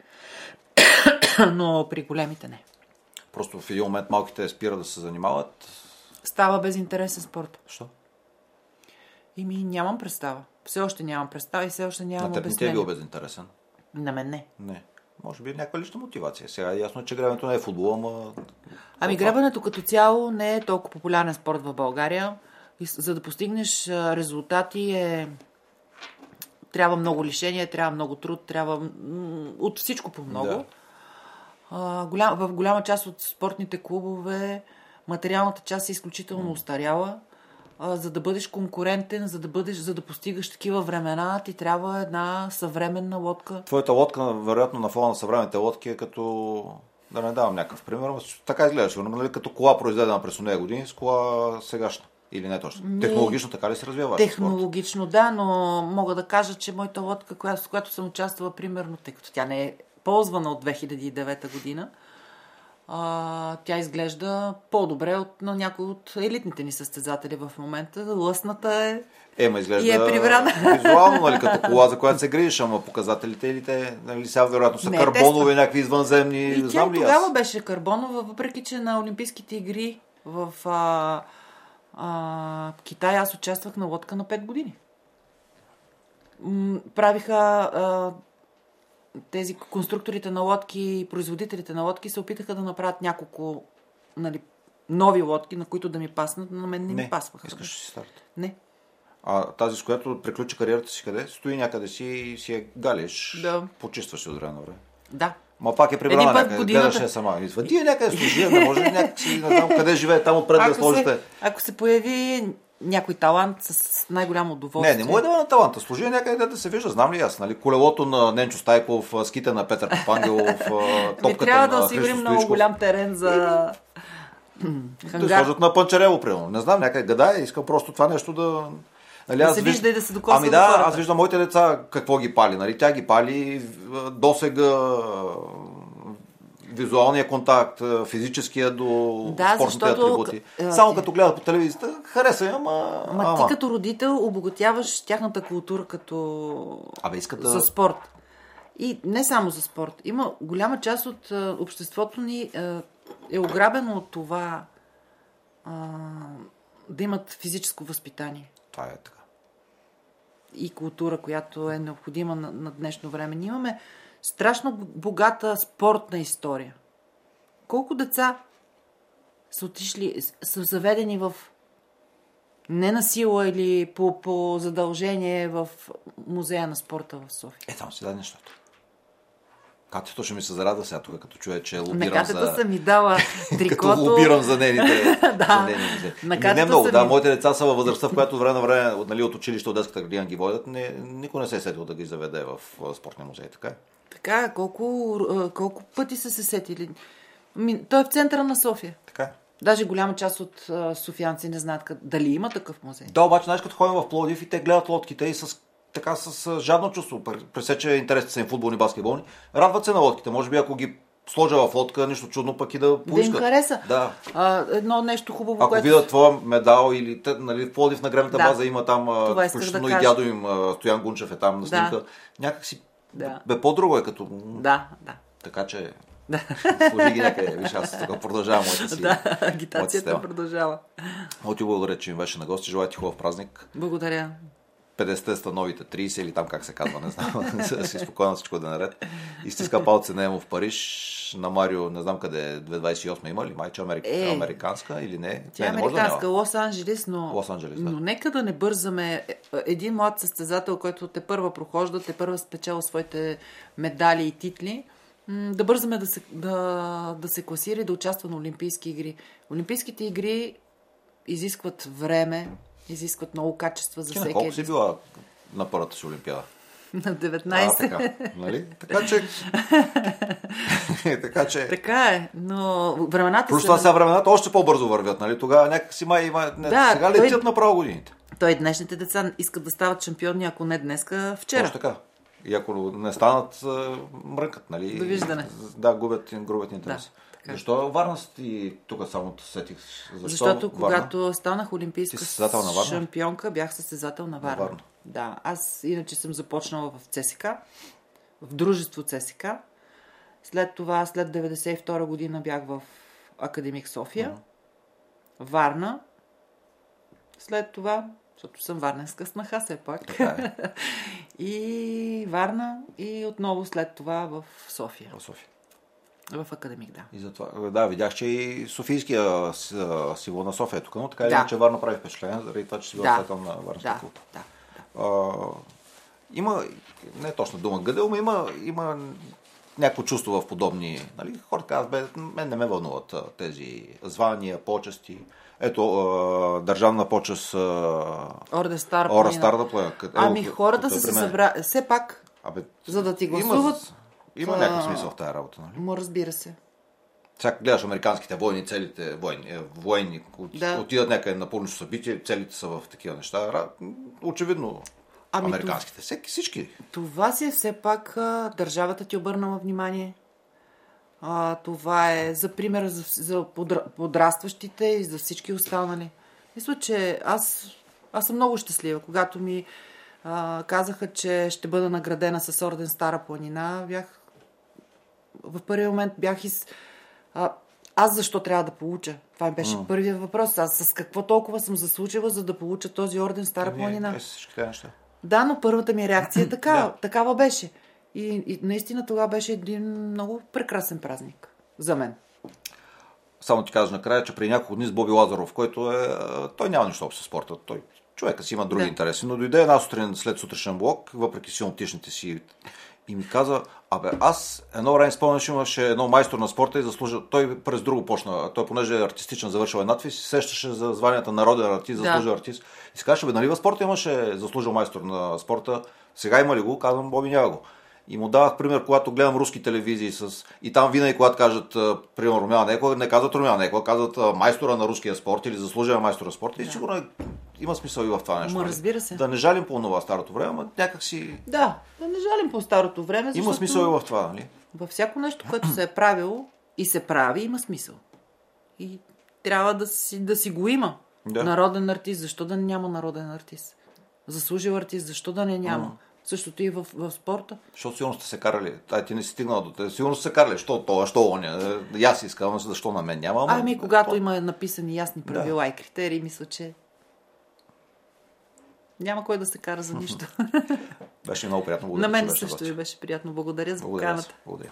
но при големите не. Просто в един момент малките спира да се занимават. Става безинтересен спорт. Що? Ими нямам представа. Все още нямам представа и все още нямам На теб не ти е бил безинтересен. На мен не. Не. Може би е някаква лична мотивация. Сега е ясно, че гребенето не е футбол, ама... Ами гребането като цяло не е толкова популярен спорт в България. За да постигнеш резултати е... Трябва много лишение, трябва много труд, трябва от всичко по много. Да. А, голям, в голяма част от спортните клубове материалната част е изключително устаряла. А, за да бъдеш конкурентен, за да, бъдеш, за да постигаш такива времена, ти трябва една съвременна лодка. Твоята лодка, вероятно, на фона на съвременните лодки е като... Да не давам някакъв пример, така изглеждаш. Нали, като кола, произведена през нея години, с кола сегашна. Или не точно. Ми, Технологично така ли се развива вашия спорт? Технологично, да, но мога да кажа, че моята лодка, която, с която съм участвала, примерно, тъй като тя не е ползвана от 2009 година, а, тя изглежда по-добре от на някои от елитните ни състезатели в момента. Лъсната е... Ема изглежда И е прибрана. визуално, нали, като кола, за която се грижиш, ама показателите или те, нали, сега вероятно са Не, карбонови, те са- някакви извънземни, И тя знам ли тогава аз? беше карбонова, въпреки че на Олимпийските игри в а, а, Китай аз участвах на лодка на 5 години. М, правиха а, тези конструкторите на лодки и производителите на лодки се опитаха да направят няколко нали, нови лодки, на които да ми паснат, но на мен не, ми пасваха. искаш да си старт. Не. А тази, с която приключи кариерата си къде? Стои някъде си и си я галиш. Да. Почистваш се от време на време. Да. Ма пак е прибрана някъде. годината- Гледаш я сама. Идва. Ти е някъде служи, не може някакси, не знам къде живее, там отпред да сложите. се, ако се появи някой талант с най-голямо Не, удоволствие. не му е да на таланта. Служи някъде да се вижда. Знам ли аз? Нали? Колелото на Ненчо Стайков, а, ските на Петър Попангелов, а, Ми топката трябва да на осигурим Христо много голям терен за Да хангар. сложат на Панчарево, примерно. Не знам, някъде гадае, искам просто това нещо да... Нали, Да се виж- вижда и да се докосва Ами да, хората. аз виждам моите деца какво ги пали. Нали? Тя ги пали досега визуалния контакт, физическия до Да, спортните защото, атрибути. Само като гледат по телевизията, хареса я, ама... Ма ама. ти като родител обогатяваш тяхната култура като... Абе, искат да... за спорт. И не само за спорт. Има голяма част от а, обществото ни а, е ограбено от това а, да имат физическо възпитание Това е така. И култура, която е необходима на, на днешно време. Ние имаме страшно богата спортна история. Колко деца са отишли, са заведени в не на сила или по, по задължение в музея на спорта в София. Е, там си даде нещото. Катето ще ми се зарадва сега тук, като чуя, че На лобирам катето за... съм ми дала Като трикото. лобирам за нейните. Да. за нейните. На Ми, катето не много, са да. ми- Моите деца са във възрастта, в която време на време от, нали, от училище, от детската градина ги водят. Не, никой не се е сетил да ги заведе в, в спортния музей. Така е. Така, колко, колко пъти са се сетили. Ми, той е в центъра на София. Така е. Даже голяма част от а, софиянци не знаят къд, дали има такъв музей. Да, обаче, знаеш, като ходим в Пловдив и те гледат лодките и с така с жадно чувство, пр- пресече интересите са им футболни, баскетболни, радват се на лодките. Може би ако ги сложа в лодка, нищо чудно пък и да Да им поискат. хареса. Да. А, едно нещо хубаво, Ако което... видят твоя медал или нали, в Пловдив на гребната Да. база има там, исках да включително и дядо им, Стоян Гунчев е там на Да. снимка. Някак си, Да. бе, по-друго е като... Да, да. Така че, Да. служи ги някъде. Виж, аз тук продължавам моята си. да, агитацията продължава. Много ти благодаря, че ми беше на гости. Желая ти хубав празник. Благодаря. 50 ста новите 30 или там как се казва, не знам. да си спокойно всичко да е наред. Изтиска палци на Емо в Париж. На Марио, не знам къде е, 2028 има ли? Майче америк... Е. американска или не? Тя е не, не да американска, няма. Лос-Анджелес, но, Лос-Анджелес, да. но нека да не бързаме. Е, Един млад състезател, който те първа прохожда, те първа спечела своите медали и титли, да бързаме да се, да, да се класира и да участва на Олимпийски игри. Олимпийските игри изискват време, изискват много качества за Ти всеки. колко си била на първата си олимпиада? На А, 19. така, нали? Така че... така че... Така е, но времената са... това сега времената още по-бързо вървят, нали? Тогава някак си май има... Да, сега той- летят направо годините. Той днешните деца искат да стават шампиони, ако не днеска, вчера. Точно така. И ако не станат, а, мрънкат, нали? Довиждане. Да, губят, губят интерес. Да, така е. Защо Варна ти тук само те сетих? Защо Защото Варна? когато станах олимпийска Ти си състезател на Варна? шампионка, бях състезател на Варна. Варна. Да, аз иначе съм започнала в ЦСК, в дружество ЦСК. След това, след 92 година бях в Академик София, Варна. След това, защото съм варненска снаха все пак. Така е. и Варна и отново след това в София. В София. В Академик, да. И затова, да, видях, че и Софийския с- а, символ на София е тук, но така Да. иначе Варна прави впечатление, заради това, че си бил Да. да. на Варнския Да, клуб. да. А, има, не е точно дума гъдел, но има, има някакво чувство в подобни. Нали? Хората казват, бе, мен не ме вълнуват тези звания, почести. Ето, а, държавна почест Орде Стар. Планина. Стар да Ами хората е са при се събрали. Все пак, Абе, за да ти гласуват. Има а, някакъв смисъл в тази работа, нали? му разбира се. Сега гледаш американските войни, целите войни, е, военни, от, Да. отидат някъде на публично събитие, целите са в такива неща. Очевидно, Ами, американските. Всеки, всички. Това си е все пак а, държавата ти обърнала внимание. А, това е за пример за, за подра, подрастващите и за всички останали. Мисля, че аз, аз съм много щастлива. Когато ми а, казаха, че ще бъда наградена с орден Стара планина, бях в първи момент бях из... А, аз защо трябва да получа? Това беше mm. първият въпрос. Аз с какво толкова съм заслужила, за да получа този орден Стара планина? Е, всички тези неща. Да, но първата ми реакция е така, Да. такава беше. И, и наистина това беше един много прекрасен празник за мен. Само ти кажа накрая, че при няколко дни с Боби Лазаров, който е... Той няма нищо общо с спорта. Той, човека си има други Да. интереси. Но дойде една сутрин след сутрешен блок, въпреки силнотичните си и ми каза, абе, аз едно време спомняш, имаше едно майстор на спорта и заслужил. Той през друго почна. Той, понеже е артистичен, завършил е надпис, се сещаше за званията народен артист, Да. заслужил артист. И си казваше, бе, нали в спорта имаше заслужил майстор на спорта, сега има ли го? Казвам, Боби няма го. И му давах пример, когато гледам руски телевизии с... и там винаги, когато кажат, примерно, Румяна Некова, не казват Румяна Некова, казват майстора на руския спорт или заслужен майстор на спорта. И сигурно е, има смисъл и в това нещо. Ма, нали? разбира се. Да не жалим по това старото време, но някак си Да, да не жалим по старото време, защото има смисъл и в това, нали? във всяко нещо, което се е правило и се прави, има смисъл. И трябва да си, да си го има. Да. Народен артист, защо да няма народен артист? Заслужил артист, защо да не няма? Същото и в, в спорта. Защото сигурно сте се карали. Ай, ти не си стигнал до те. Сигурно сте се карали. Що това, що оня. Аз искам, защо на мен няма. ама- Ами, когато то- има написани ясни правила и критерии, мисля, че няма кой да се кара за нищо. Беше много приятно. На Благодаря, мен че беше също ви беше приятно. Благодаря за поканата. Благодаря.